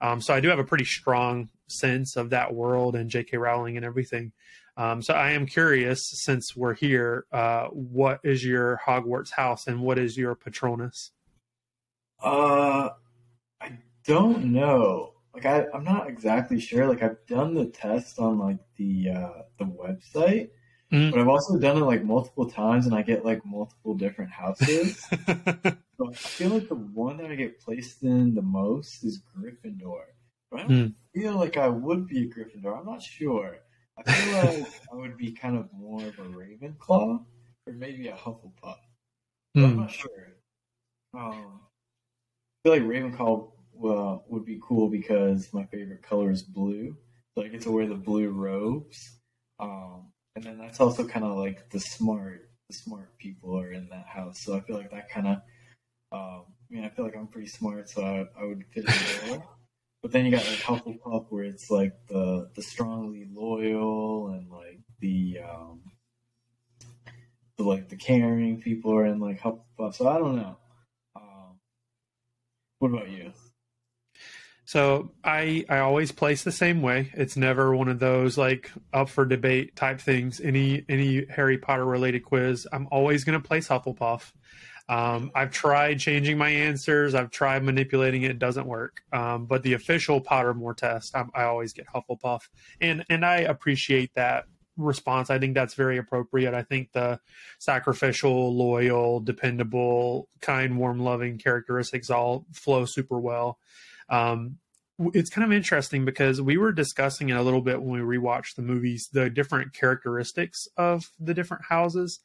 Um, so I do have a pretty strong sense of that world and J.K. Rowling and everything. Um, so I am curious, since we're here, uh, what is your Hogwarts house and what is your Patronus? Uh, I don't know. Like I, I'm not exactly sure. Like I've done the test on like the uh, the website, mm. but I've also done it like multiple times, and I get like multiple different houses. *laughs* so I feel like the one that I get placed in the most is Gryffindor. But I don't mm. feel like I would be a Gryffindor. I'm not sure. I feel like I would be kind of more of a Ravenclaw or maybe a Hufflepuff. Mm. I'm not sure. Um, I feel like Ravenclaw uh, would be cool because my favorite color is blue, so I get to wear the blue robes. Um, and then that's also kind of like the smart, the smart people are in that house. So I feel like that kind of, um, I mean, I feel like I'm pretty smart, so I, I would fit in there. But then you got like Hufflepuff, where it's like the the strongly loyal and like the um, the like the caring people are in like Hufflepuff. So I don't know. Um, what about you? So I I always place the same way. It's never one of those like up for debate type things. Any any Harry Potter related quiz, I'm always going to place Hufflepuff. Um, I've tried changing my answers. I've tried manipulating it. It doesn't work. Um, but the official Pottermore test, I, I, always get Hufflepuff, and and I appreciate that response. I think that's very appropriate. I think the sacrificial, loyal, dependable, kind, warm, loving characteristics all flow super well. Um, it's kind of interesting because we were discussing it a little bit when we rewatched the movies, the different characteristics of the different houses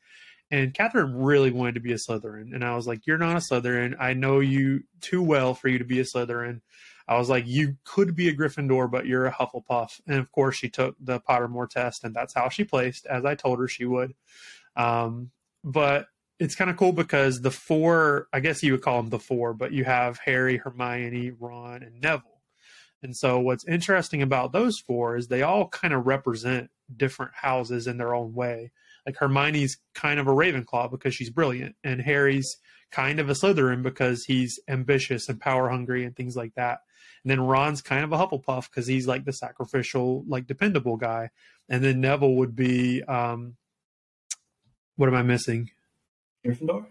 and Catherine really wanted to be a Slytherin, and I was like, "You're not a Slytherin. I know you too well for you to be a Slytherin." I was like, "You could be a Gryffindor, but you're a Hufflepuff." And of course, she took the Pottermore test, and that's how she placed, as I told her she would. Um, but it's kind of cool because the four, I guess you would call them the four, but you have Harry, Hermione, Ron, and Neville. And so, what's interesting about those four is they all kind of represent different houses in their own way like Hermione's kind of a Ravenclaw because she's brilliant, and Harry's kind of a Slytherin because he's ambitious and power hungry and things like that. And then Ron's kind of a Hufflepuff because he's like the sacrificial, like dependable guy. And then Neville would be, um, what am I missing? Gryffindor.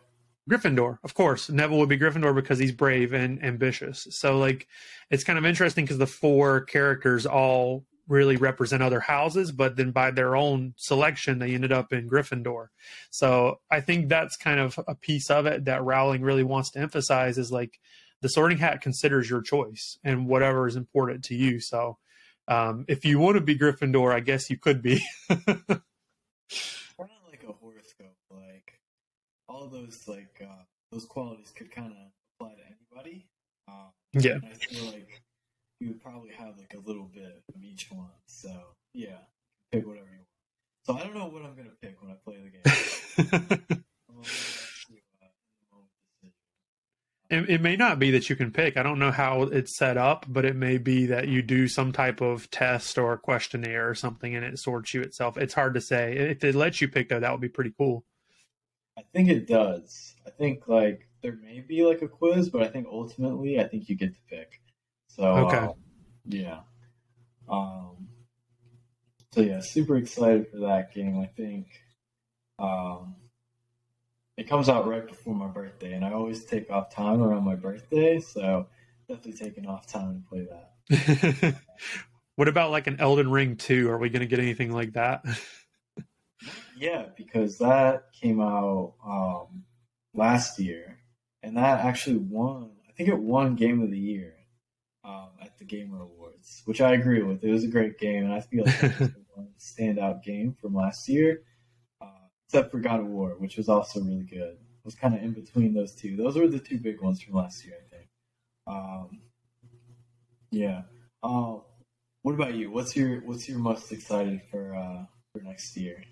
Gryffindor, of course. Neville would be Gryffindor because he's brave and ambitious. So like, it's kind of interesting because the four characters all really represent other houses, but then by their own selection, they ended up in Gryffindor. So I think that's kind of a piece of it that Rowling really wants to emphasize is like the sorting hat considers your choice and whatever is important to you. So um, if you want to be Gryffindor, I guess you could be. We're not like a horoscope. Like all those like uh, those qualities could kind of apply to anybody. Um, yeah. I feel like you would probably have like a little bit of each one. So yeah, pick whatever you want. So I don't know what I'm gonna pick when I play the game. *laughs* Uh, it, it, may not be that you can pick. I don't know how it's set up, but it may be that you do some type of test or questionnaire or something, and it sorts you itself. It's hard to say. If it lets you pick, though, that would be pretty cool. I think it does. I think like there may be like a quiz, but I think ultimately, I think you get to pick. So okay, uh, yeah. Um, so yeah, super excited for that game. I think um, it comes out right before my birthday, and I always take off time around my birthday, so definitely taking off time to play that. *laughs* what about like an Elden Ring 2? Are we going to get anything like that? *laughs* yeah, because that came out um, last year, and that actually won. I think it won Game of the Year um, at the Gamer Awards, which I agree with. It was a great game, and I feel like it was one standout game from last year, uh, except for God of War, which was also really good. It was kind of in between those two. Those were the two big ones from last year, I think. Um, yeah. Uh, what about you? What's your What's your most excited for uh, for next year?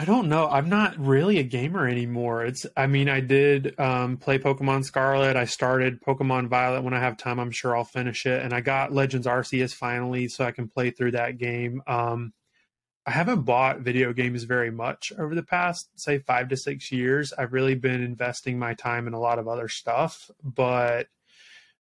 I don't know. I'm not really a gamer anymore. It's I mean, I did um, play Pokemon Scarlet. I started Pokemon Violet when I have time. I'm sure I'll finish it. And I got Legends Arceus finally so I can play through that game. Um, I haven't bought video games very much over the past, say, five to six years. I've really been investing my time in a lot of other stuff, but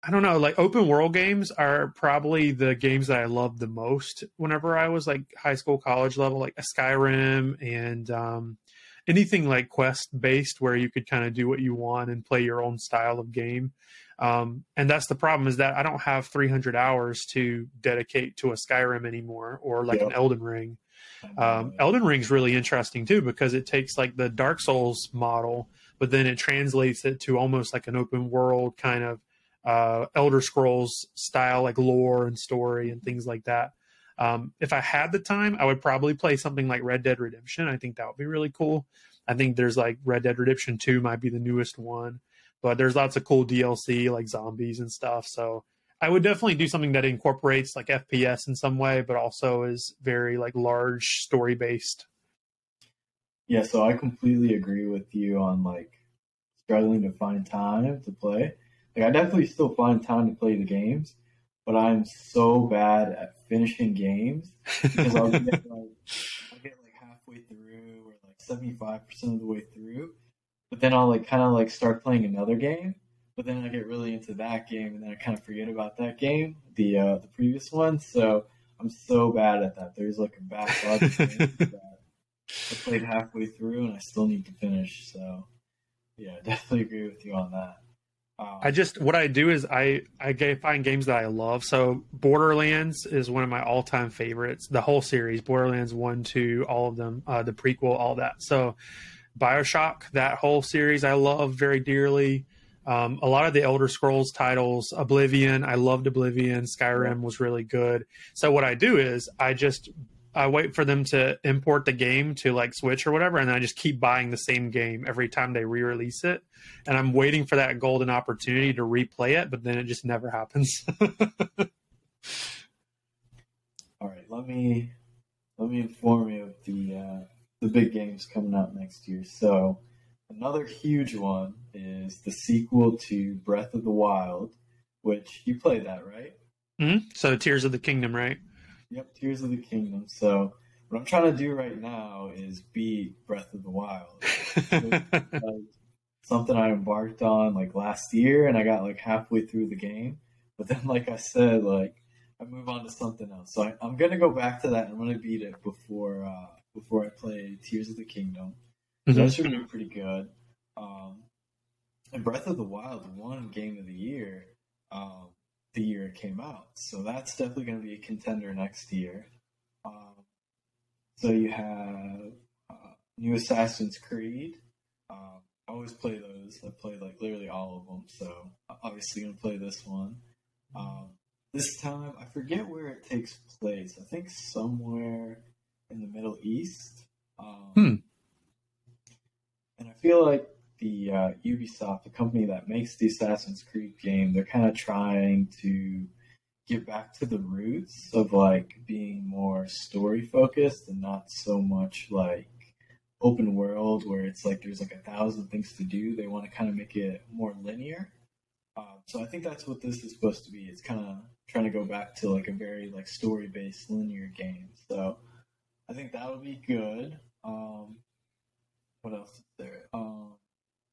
I don't know, like open world games are probably the games that I loved the most whenever I was like high school, college level, like a Skyrim and um, anything like quest based where you could kind of do what you want and play your own style of game. Um, and that's the problem is that I don't have 300 hours to dedicate to a Skyrim anymore or like yep. an Elden Ring. Um, Elden Ring's really interesting too because it takes like the Dark Souls model, but then it translates it to almost like an open world kind of uh, Elder Scrolls style, like lore and story and things like that. Um, if I had the time, I would probably play something like Red Dead Redemption. I think that would be really cool. I think there's like Red Dead Redemption 2 might be the newest one, but there's lots of cool DLC like zombies and stuff. So I would definitely do something that incorporates like FPS in some way, but also is very like large story based. Yeah, so I completely agree with you on like struggling to find time to play. Like I definitely still find time to play the games, but I'm so bad at finishing games because I'll get *laughs* like I'll get like halfway through or like seventy five percent of the way through, but then I'll like kind of like start playing another game, but then I get really into that game and then I kind of forget about that game, the uh, the previous one. So I'm so bad at that. There's like a backlog of games that *laughs* I played halfway through and I still need to finish. So yeah, definitely agree with you on that. I just what I do is I I find games that I love. So Borderlands is one of my all time favorites. The whole series, Borderlands one, two, all of them, uh, the prequel, all that. So Bioshock, that whole series, I love very dearly. Um, a lot of the Elder Scrolls titles, Oblivion, I loved Oblivion. Skyrim was really good. So what I do is I just I wait for them to import the game to like Switch or whatever, and I just keep buying the same game every time they re-release it. And I'm waiting for that golden opportunity to replay it, but then it just never happens. *laughs* All right, let me let me inform you of the uh, the big games coming out next year. So another huge one is the sequel to Breath of the Wild, which you played that, right? Mm-hmm. So Tears of the Kingdom, right? Yep, Tears of the Kingdom. So what I'm trying to do right now is beat Breath of the Wild. like *laughs* something I embarked on like last year, and I got like halfway through the game. But then, like I said, like I move on to something else. So I, am gonna go back to that. and I'm gonna beat it before uh, before I play Tears of the Kingdom. Mm-hmm. That should be pretty good. Um, and Breath of the Wild won Game of the Year. Um, the year it came out. So that's definitely going to be a contender next year. Um, so you have uh, new Assassin's Creed. Um, I always play those. I play like literally all of them. So obviously going to play this one. Um, this time, I forget where it takes place. I think somewhere in the Middle East. Um, hmm. And I feel like the uh, Ubisoft, the company that makes the Assassin's Creed game, they're kind of trying to get back to the roots of like being more story focused and not so much like open world where it's like there's like a thousand things to do. They want to kind of make it more linear. Um, so I think that's what this is supposed to be. It's kind of trying to go back to like a very like story based linear game. So I think that would be good. Um, what else is there? Um,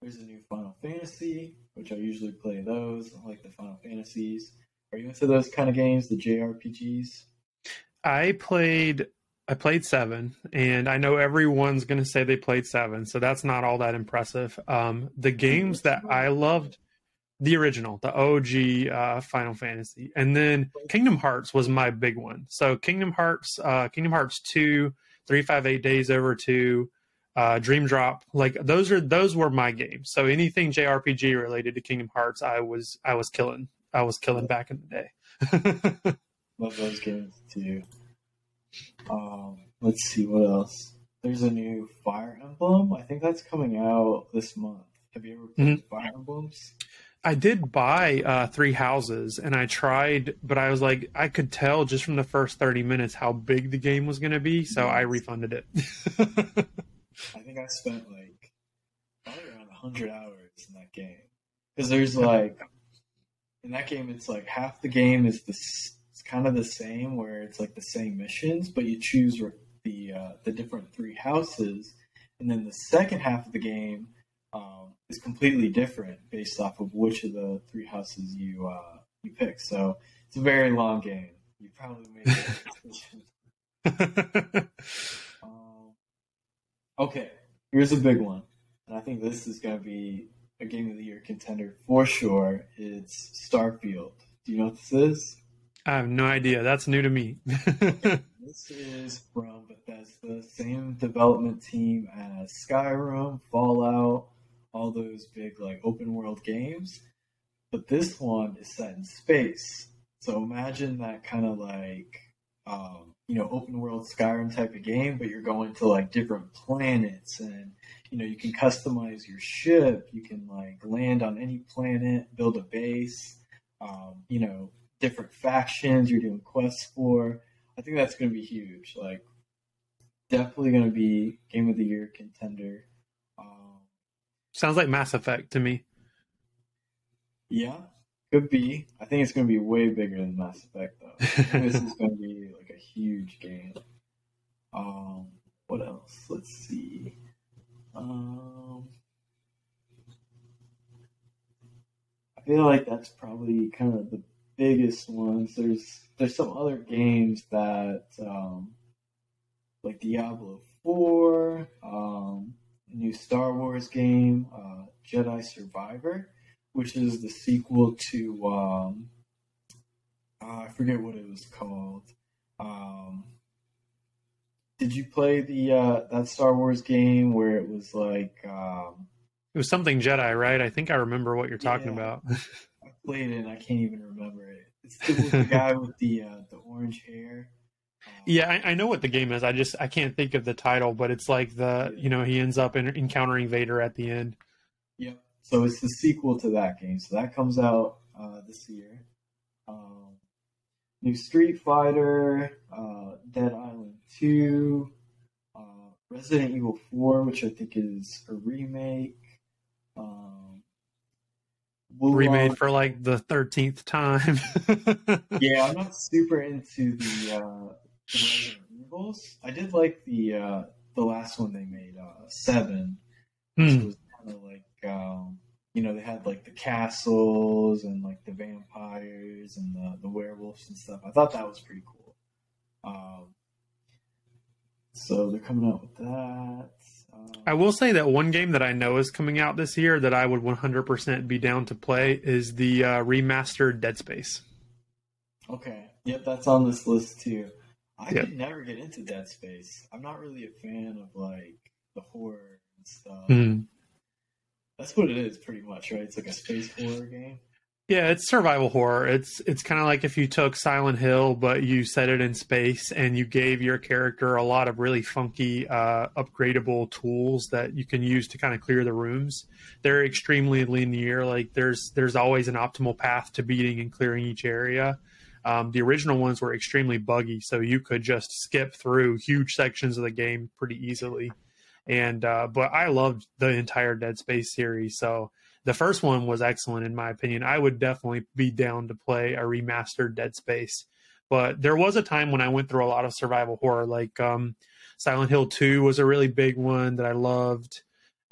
there's a new Final Fantasy, which I usually play those. I like the Final Fantasies. Are you into those kind of games, the JRPGs? I played I played seven, and I know everyone's going to say they played seven, so that's not all that impressive. Um, the games that I loved, the original, the OG uh, Final Fantasy, and then Kingdom Hearts was my big one. So Kingdom Hearts, uh, Kingdom Hearts two, three five eight days over two, uh, Dream Drop, like those are those were my games. So anything JRPG related to Kingdom Hearts, I was I was killing. I was killing back in the day. *laughs* Love those games too. Um, let's see what else. There's a new Fire Emblem. I think that's coming out this month. Have you ever played mm-hmm. Fire Emblems? I did buy uh, Three Houses, and I tried, but I was like, I could tell just from the first thirty minutes how big the game was going to be, so I refunded it. *laughs* I think I spent like probably around hundred hours in that game because there's like in that game, it's like half the game is this. It's kind of the same, where it's like the same missions, but you choose the uh, the different three houses, and then the second half of the game um, is completely different based off of which of the three houses you uh, you pick. So it's a very long game. You probably made *laughs* *laughs* okay, here's a big one, and I think this is going to be a game of the year contender for sure. It's Starfield. Do you know what this is? I have no idea. That's new to me. *laughs* this is from Bethesda, same development team as Skyrim, Fallout, all those big like open world games. But this one is set in space. So imagine that kind of like um, you know open world Skyrim type of game, but you're going to like different planets and you know you can customize your ship. You can like land on any planet, build a base. Um, you know different factions you're doing quests for. I think that's going to be huge. Like definitely going to be game of the year contender. Um, Sounds like Mass Effect to me. Yeah, could be. I think it's going to be way bigger than Mass Effect, though. *laughs* this is going to be huge game. Um, what else? Let's see. Um, I feel like that's probably kind of the biggest ones. There's there's some other games that um, like Diablo Four, um, new Star Wars game, uh, Jedi Survivor, which is the sequel to um, uh, I forget what it was called. Um, did you play the uh, that Star Wars game where it was like um, it was something Jedi, right? I think I remember what you're talking Yeah. about. *laughs* I played it and I can't even remember it. It's *laughs* it was the guy with the uh, the orange hair. Um, yeah, I, I know what the game is. I just I can't think of the title, but it's like the you know he ends up in, encountering Vader at the end. Yep. So it's the sequel to that game. So that comes out uh, this year. Um, new Street Fighter, uh, Dead Island Two, uh, Resident Evil Four, which I think is a remake. Um, Remade for like the thirteenth time. *laughs* *laughs* yeah, I'm not super into the, uh, the Resident Evils. I did like the uh, the last one they made, uh, Seven, which Hmm. was kind of like um, you know they had like the castles and like the vampires and the the werewolves and stuff. I thought that was pretty cool. Um, so they're coming out with that. Um, I will say that one game that I know is coming out this year that I would 100% be down to play is the uh, remastered Dead Space. Okay. Yep, that's on this list too. I Yep. could never get into Dead Space. I'm not really a fan of like the horror and stuff. Hmm. That's what it is, pretty much, right? It's like a space horror game. Yeah, it's survival horror. It's it's kind of like if you took Silent Hill, but you set it in space and you gave your character a lot of really funky, uh, upgradable tools that you can use to kind of clear the rooms. They're extremely linear. Like there's there's always an optimal path to beating and clearing each area. Um, the original ones were extremely buggy, so you could just skip through huge sections of the game pretty easily. And uh, but I loved the entire Dead Space series, so the first one was excellent in my opinion. I would definitely be down to play a remastered Dead Space. But there was a time when I went through a lot of survival horror, like um, Silent Hill 2 was a really big one that I loved.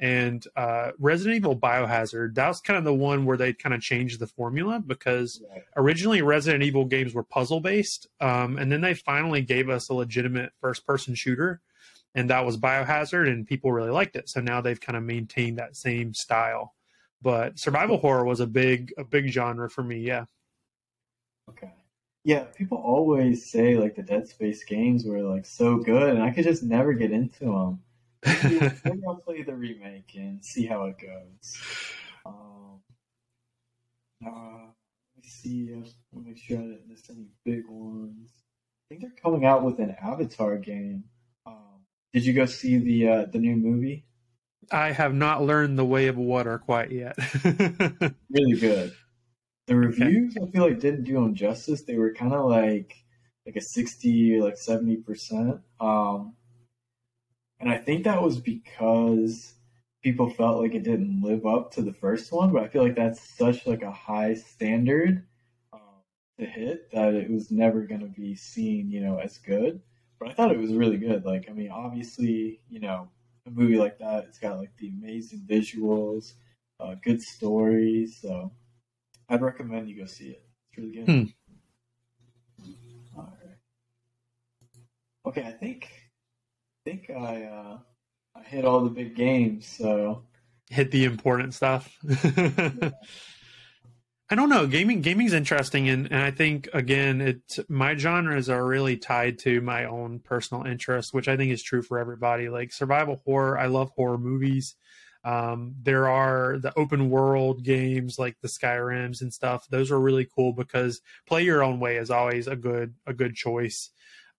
And uh, Resident Evil Biohazard, that was kind of the one where they kind of changed the formula because originally Resident Evil games were puzzle based. Um, and then they finally gave us a legitimate first person shooter. And that was Biohazard, and people really liked it. So now they've kind of maintained that same style but survival horror was a big a big genre for me yeah Okay. Yeah, people always say like the Dead Space games were like so good, and I could just never get into them. Maybe, *laughs* maybe I'll play the remake and see how it goes. Um, uh, let me see. I want to make sure I didn't miss any big ones. I think they're coming out with an Avatar game. Um, did you go see the uh, the new movie? I have not learned the way of water quite yet. *laughs* really good. The reviews okay. I feel like didn't do them justice. They were kind of like like a sixty, like seventy percent. Um, and I think that was because people felt like it didn't live up to the first one. But I feel like that's such like a high standard um, to hit that it was never going to be seen, you know, as good. But I thought it was really good. Like, I mean, obviously, you know, a movie like that, it's got like the amazing visuals, uh, good stories. So I'd recommend you go see it. It's really good. Hmm. All right. Okay, I think I think I uh, I hit all the big games. So hit the important stuff. *laughs* I don't know. Gaming gaming's interesting, and, and I think again, it my genres are really tied to my own personal interests, which I think is true for everybody. Like survival horror, I love horror movies. Um, there are the open world games like the Skyrims and stuff. Those are really cool because play your own way is always a good a good choice.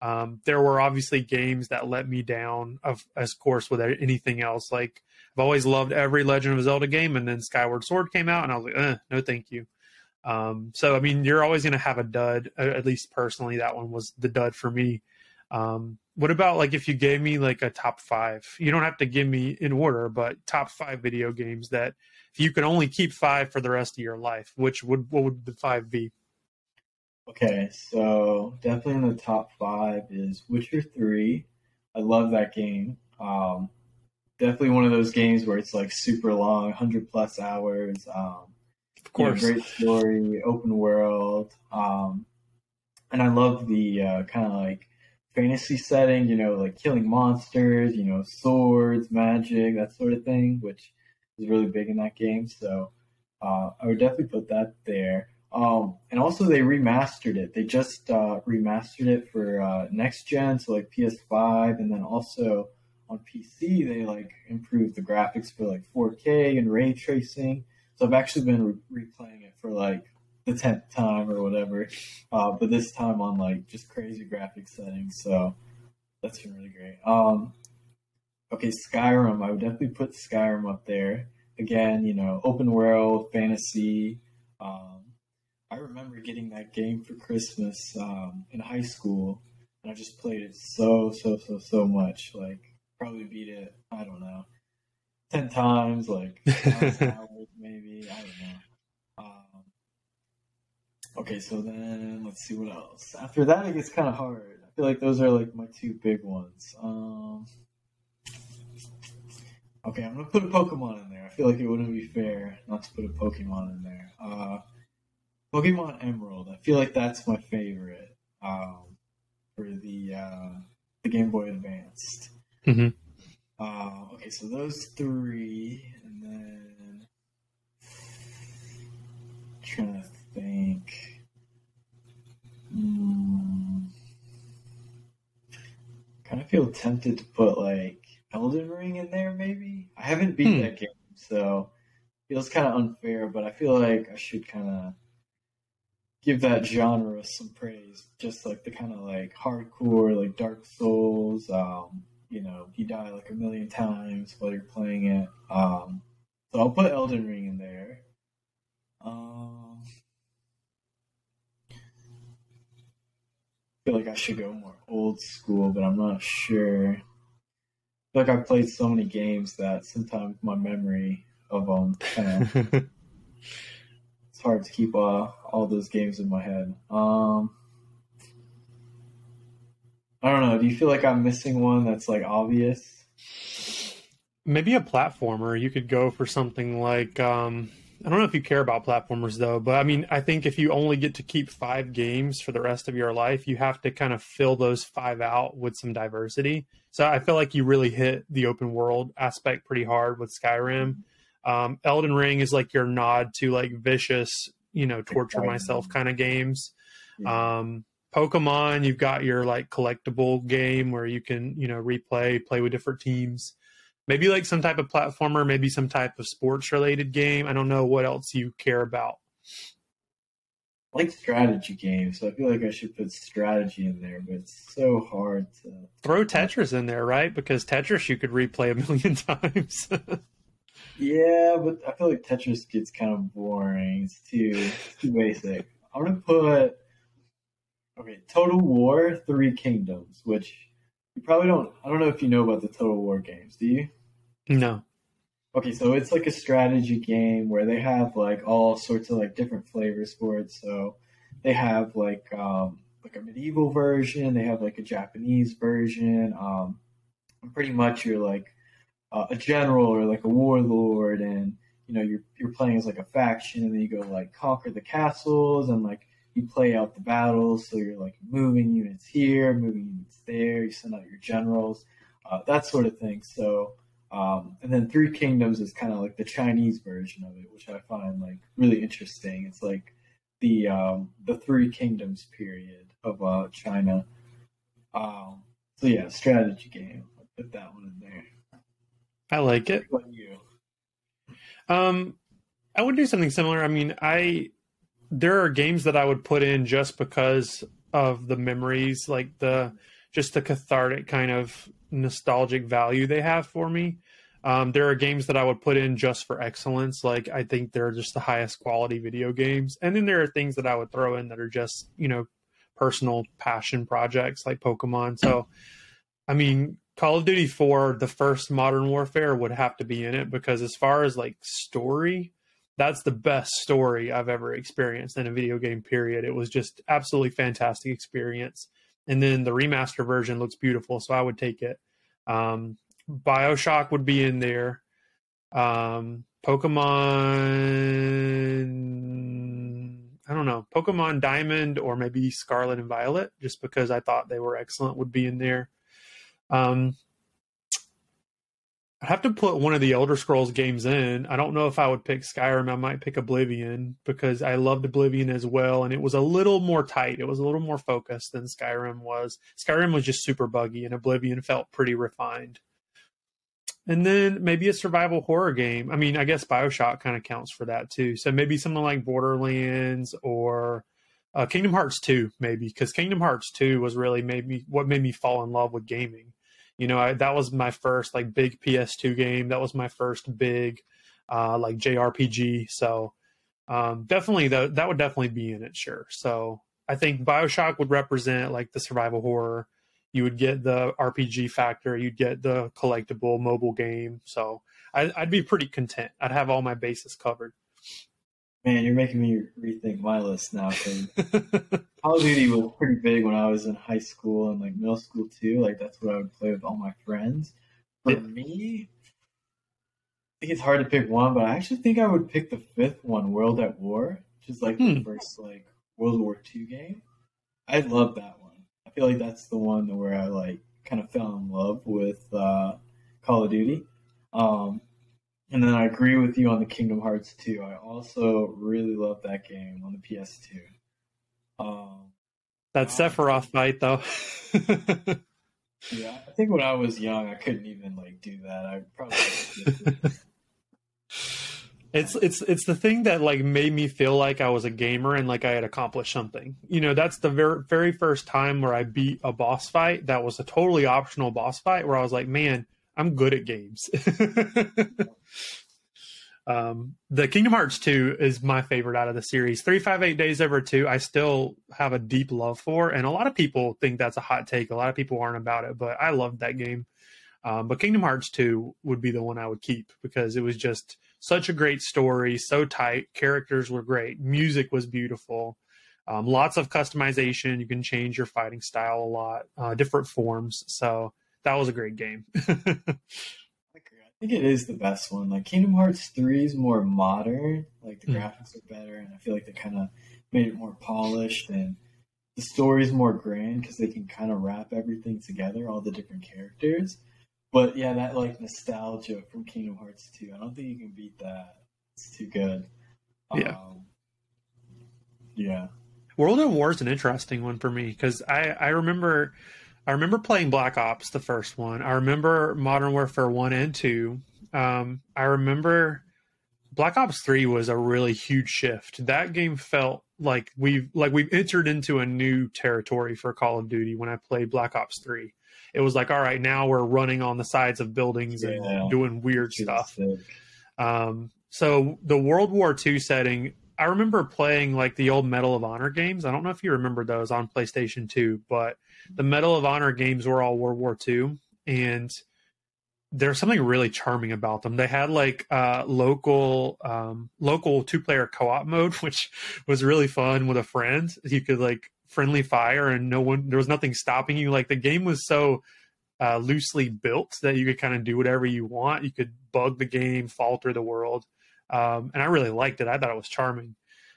Um, there were obviously games that let me down, of as course with anything else. Like I've always loved every Legend of Zelda game, and then Skyward Sword came out, and I was like, eh, no, thank you. Um, so I mean, you're always going to have a dud. At least personally, that one was the dud for me. Um, what about like if you gave me like a top five? You don't have to give me in order, but top five video games that if you could only keep five for the rest of your life, which would what would the five be? Okay, so definitely in the top five is Witcher Three. I love that game. Um, definitely one of those games where it's like super long, hundred plus hours. Um, of course, great story, open world, um, and I love the uh, kind of like fantasy setting. You know, like killing monsters. You know, swords, magic, that sort of thing, which is really big in that game. So uh, I would definitely put that there. Um, and also they remastered it. They just uh, remastered it for uh, next gen, so like PS5, and then also on PC they like improved the graphics for like 4K and ray tracing. So I've actually been re- replaying it for like the tenth time or whatever, uh, but this time on like just crazy graphic settings. So that's been really great. Um, okay, Skyrim. I would definitely put Skyrim up there. Again, you know, open world fantasy. Um, I remember getting that game for Christmas um, in high school, and I just played it so, so, so, so much. Like, probably beat it, I don't know, 10 times, like, *laughs* maybe. I don't know. Um, okay, so then let's see what else. After that, it gets kind of hard. I feel like those are like my two big ones. Um, okay, I'm gonna put a Pokemon in there. I feel like it wouldn't be fair not to put a Pokemon in there. Uh, Pokemon Emerald. I feel like that's my favorite um, for the uh, the Game Boy Advanced. Mm-hmm. Uh, okay, so those three, and then trying to think. Mm, kind of feel tempted to put like Elden Ring in there, maybe. I haven't beat hmm. that game, so feels kind of unfair, but I feel like I should kind of give that genre some praise. Just like the kind of like hardcore, like Dark Souls. Um, you know, you die like a million times while you're playing it. Um, so I'll put Elden Ring in there. Um, I feel like I should go more old school, but I'm not sure. I feel like I've played so many games that sometimes my memory of them kind of it's hard to keep uh, all those games in my head. Um, I don't know. Do you feel like I'm missing one that's like obvious? Maybe a platformer. You could go for something like um, I don't know if you care about platformers though, but I mean, I think if you only get to keep five games for the rest of your life, you have to kind of fill those five out with some diversity. So I feel like you really hit the open world aspect pretty hard with Skyrim. Um, Elden Ring is like your nod to like vicious, you know, torture myself kind of games. Um, Pokemon, you've got your like collectible game where you can, you know, replay, play with different teams. Maybe like some type of platformer, maybe some type of sports related game. I don't know what else you care about. like strategy games, so I feel like I should put strategy in there, but it's so hard to throw Tetris in there, right? Because Tetris you could replay a *laughs* million times. yeah, but I feel like Tetris gets kind of boring. It's too it's too basic. I'm gonna put okay, Total War Three Kingdoms, which you probably don't. I don't know if you know about the Total War games. Do you? No. Okay, so it's like a strategy game where they have like all sorts of like different flavors for it. So they have like um, like a medieval version, they have like a Japanese version. Um, pretty much you're like uh, a general or like a warlord, and you know you're you're playing as like a faction, and then you go like conquer the castles and like you play out the battles. So you're like moving units here, moving units there. You send out your generals, uh, that sort of thing. So um, and then Three Kingdoms is kind of like the Chinese version of it, which I find like really interesting. It's like the um, the Three Kingdoms period of uh, China. Um, so yeah, strategy game. I'll put that one in there. I like it. What you? Um, I would do something similar. I mean, I there are games that I would put in just because of the memories, like the just the cathartic kind of nostalgic value they have for me. Um, there are games that I would put in just for excellence. Like I think they're just the highest quality video games, and then there are things that I would throw in that are just you know personal passion projects like Pokemon. So, I mean, Call of Duty 4, the first Modern Warfare would have to be in it because as far as like story, that's the best story I've ever experienced in a video game period. It was just absolutely fantastic experience and then the remaster version looks beautiful, so I would take it. Um, Bioshock would be in there. Um, Pokemon, I don't know, Pokemon Diamond or maybe Scarlet and Violet, just because I thought they were excellent, would be in there. Um, I'd have to put one of the Elder Scrolls games in. I don't know if I would pick Skyrim. I might pick Oblivion because I loved Oblivion as well, and it was a little more tight. It was a little more focused than Skyrim was. Skyrim was just super buggy, and Oblivion felt pretty refined. And then maybe a survival horror game. I mean, I guess Bioshock kind of counts for that too. So maybe something like Borderlands or uh, Kingdom Hearts 2, maybe, because Kingdom Hearts 2 was really made me what made me fall in love with gaming you know I, that was my first like big ps2 game. That was my first big uh like jrpg so um definitely that that would definitely be in it sure. So i think bioshock would represent like the survival horror. You would get the rpg factor. You'd get the collectible mobile game. So I, i'd be pretty content. I'd have all my bases covered Man, you're making me rethink my list now. *laughs* Call of Duty was pretty big when I was in high school and like middle school too. Like that's what I would play with all my friends. For yeah. me, I think it's hard to pick one, but I actually think I would pick the fifth one, World at War, which is like hmm. the first like World War II game. I love that one. I feel like that's the one where I like kind of fell in love with uh, Call of Duty. Um, and then I agree with you on the Kingdom Hearts 2. I also really love that game on the PS2. Um, that Sephiroth fight, though. yeah, I think when I was young, I couldn't even like do that. I probably. *laughs* it's it's it's the thing that like made me feel like I was a gamer and like I had accomplished something. You know, that's the very very first time where I beat a boss fight that was a totally optional boss fight where I was like, man, I'm good at games. *laughs* um, the Kingdom Hearts 2 is my favorite out of the series. 358 Days Over 2, I still have a deep love for, and a lot of people think that's a hot take. A lot of people aren't about it, but I loved that game. Um, but Kingdom Hearts 2 would be the one I would keep because it was just such a great story, so tight. Characters were great, music was beautiful. Um, lots of customization. You can change your fighting style a lot, uh, different forms. So that was a great game. *laughs* I think it is the best one. Like Kingdom Hearts 3 is more modern, like the mm. graphics are better, and I feel like they kind of made it more polished, and the story is more grand because they can kind of wrap everything together, all the different characters. But yeah, that like nostalgia from Kingdom Hearts 2, I don't think you can beat that. It's too good. Yeah. Um, yeah. World of War is an interesting one for me because I, I remember I remember playing Black Ops, the first one. I remember Modern Warfare 1 and 2. Um, I remember Black Ops 3 was a really huge shift. That game felt like we've like we've entered into a new territory for Call of Duty when I played Black Ops 3. It was like, all right, now we're running on the sides of buildings yeah. and doing weird stuff. Um, so the World War II setting, I remember playing like the old Medal of Honor games. I don't know if you remember those on PlayStation 2, but the Medal of Honor games were all World War II and there's something really charming about them. They had like uh, local um, local two player co op mode, *laughs* which was really fun with a friend. You could like friendly fire, and no one there was nothing stopping you. Like the game was so uh, loosely built that you could kind of do whatever you want. You could bug the game, falter the world, um, and I really liked it. I thought it was charming.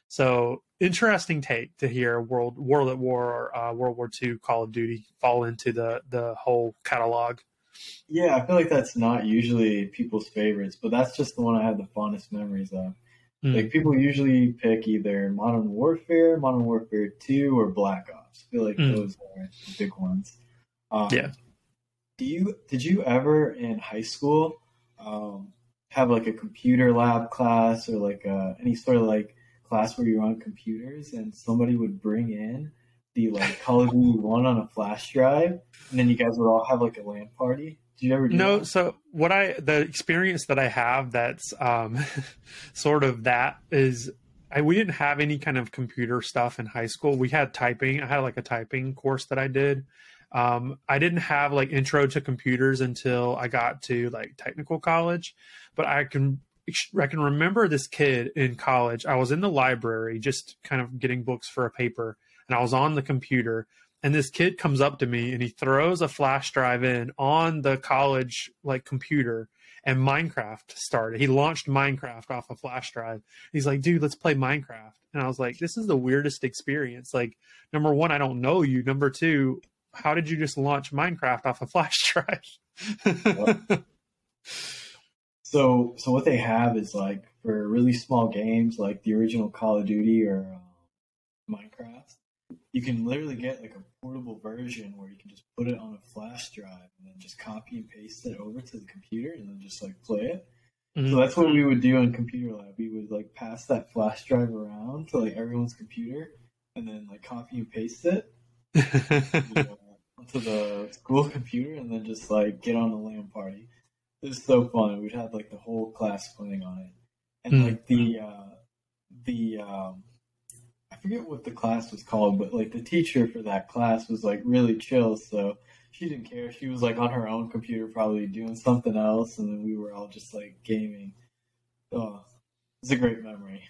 So interesting take to hear World World at War or uh, World War II Call of Duty fall into the the whole catalog. Yeah, I feel like that's not usually people's favorites, but that's just the one I have the fondest memories of. Mm. Like people usually pick either Modern Warfare, Modern Warfare Two, or Black Ops. I feel like mm. those are the big ones. Um, yeah. Do you did you ever in high school um, have like a computer lab class or like uh, any sort of like class where you're on computers and somebody would bring in the like Call of Duty one on a flash drive, and then you guys would all have like a LAN party. Did you ever? Do no. That? So what I the experience that I have that's um, *laughs* sort of that is I we didn't have any kind of computer stuff in high school. We had typing. I had like a typing course that I did. Um, I didn't have like intro to computers until I got to like technical college, but I can I can remember this kid in college. I was in the library just kind of getting books for a paper and I was on the computer and this kid comes up to me and he throws a flash drive in on the college like computer and Minecraft started. He launched Minecraft off a flash drive. He's like, dude, let's play Minecraft. And I was like, this is the weirdest experience. Like, number one, I don't know you. Number two, how did you just launch Minecraft off a flash *laughs* drive? *laughs* so, so what they have is like for really small games, like the original Call of Duty or uh, Minecraft, you can literally get like a portable version where you can just put it on a flash drive and then just copy and paste it over to the computer and then just like play it. Mm-hmm. So that's what we would do in computer lab. We would like pass that flash drive around to like everyone's computer and then like copy and paste it *laughs* onto the school *laughs* computer and then just like get on the LAN party. It was so fun. We'd have like the whole class playing on it. And mm-hmm. like the uh the um I forget what the class was called, but like the teacher for that class was like really chill, so she didn't care. She was like on her own computer, probably doing something else, and then we were all just like gaming. Oh, it's a great memory.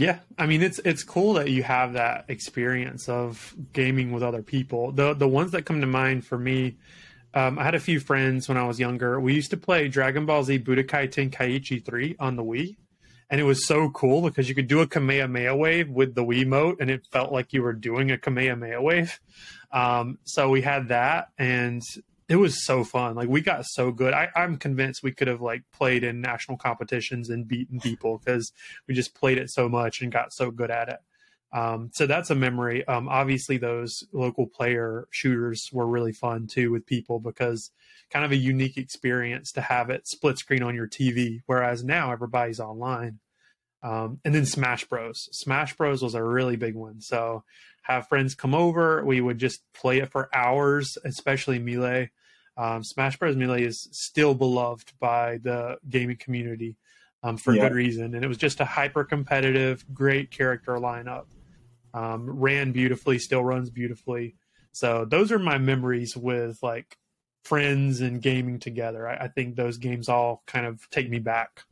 Yeah, I mean it's it's cool that you have that experience of gaming with other people. The the ones that come to mind for me, um, I had a few friends when I was younger. We used to play Dragon Ball Z Budokai Tenkaichi 3 on the Wii and it was so cool because you could do a Kamehameha wave with the Wii mote, and it felt like you were doing a Kamehameha wave. Um, so we had that, and it was so fun. Like we got so good. I, I'm convinced we could have like played in national competitions and beaten people because we just played it so much and got so good at it. Um, so that's a memory. Um, obviously, those local player shooters were really fun too with people because kind of a unique experience to have it split screen on your TV, whereas now everybody's online. Um, and then Smash Bros. Smash Bros was a really big one. So have friends come over, we would just play it for hours, especially Melee. Um, Smash Bros. Melee is still beloved by the gaming community um, for yeah. good reason, and it was just a hyper competitive, great character lineup um, ran beautifully, still runs beautifully. So those are my memories with like friends and gaming together. I, I think those games all kind of take me back.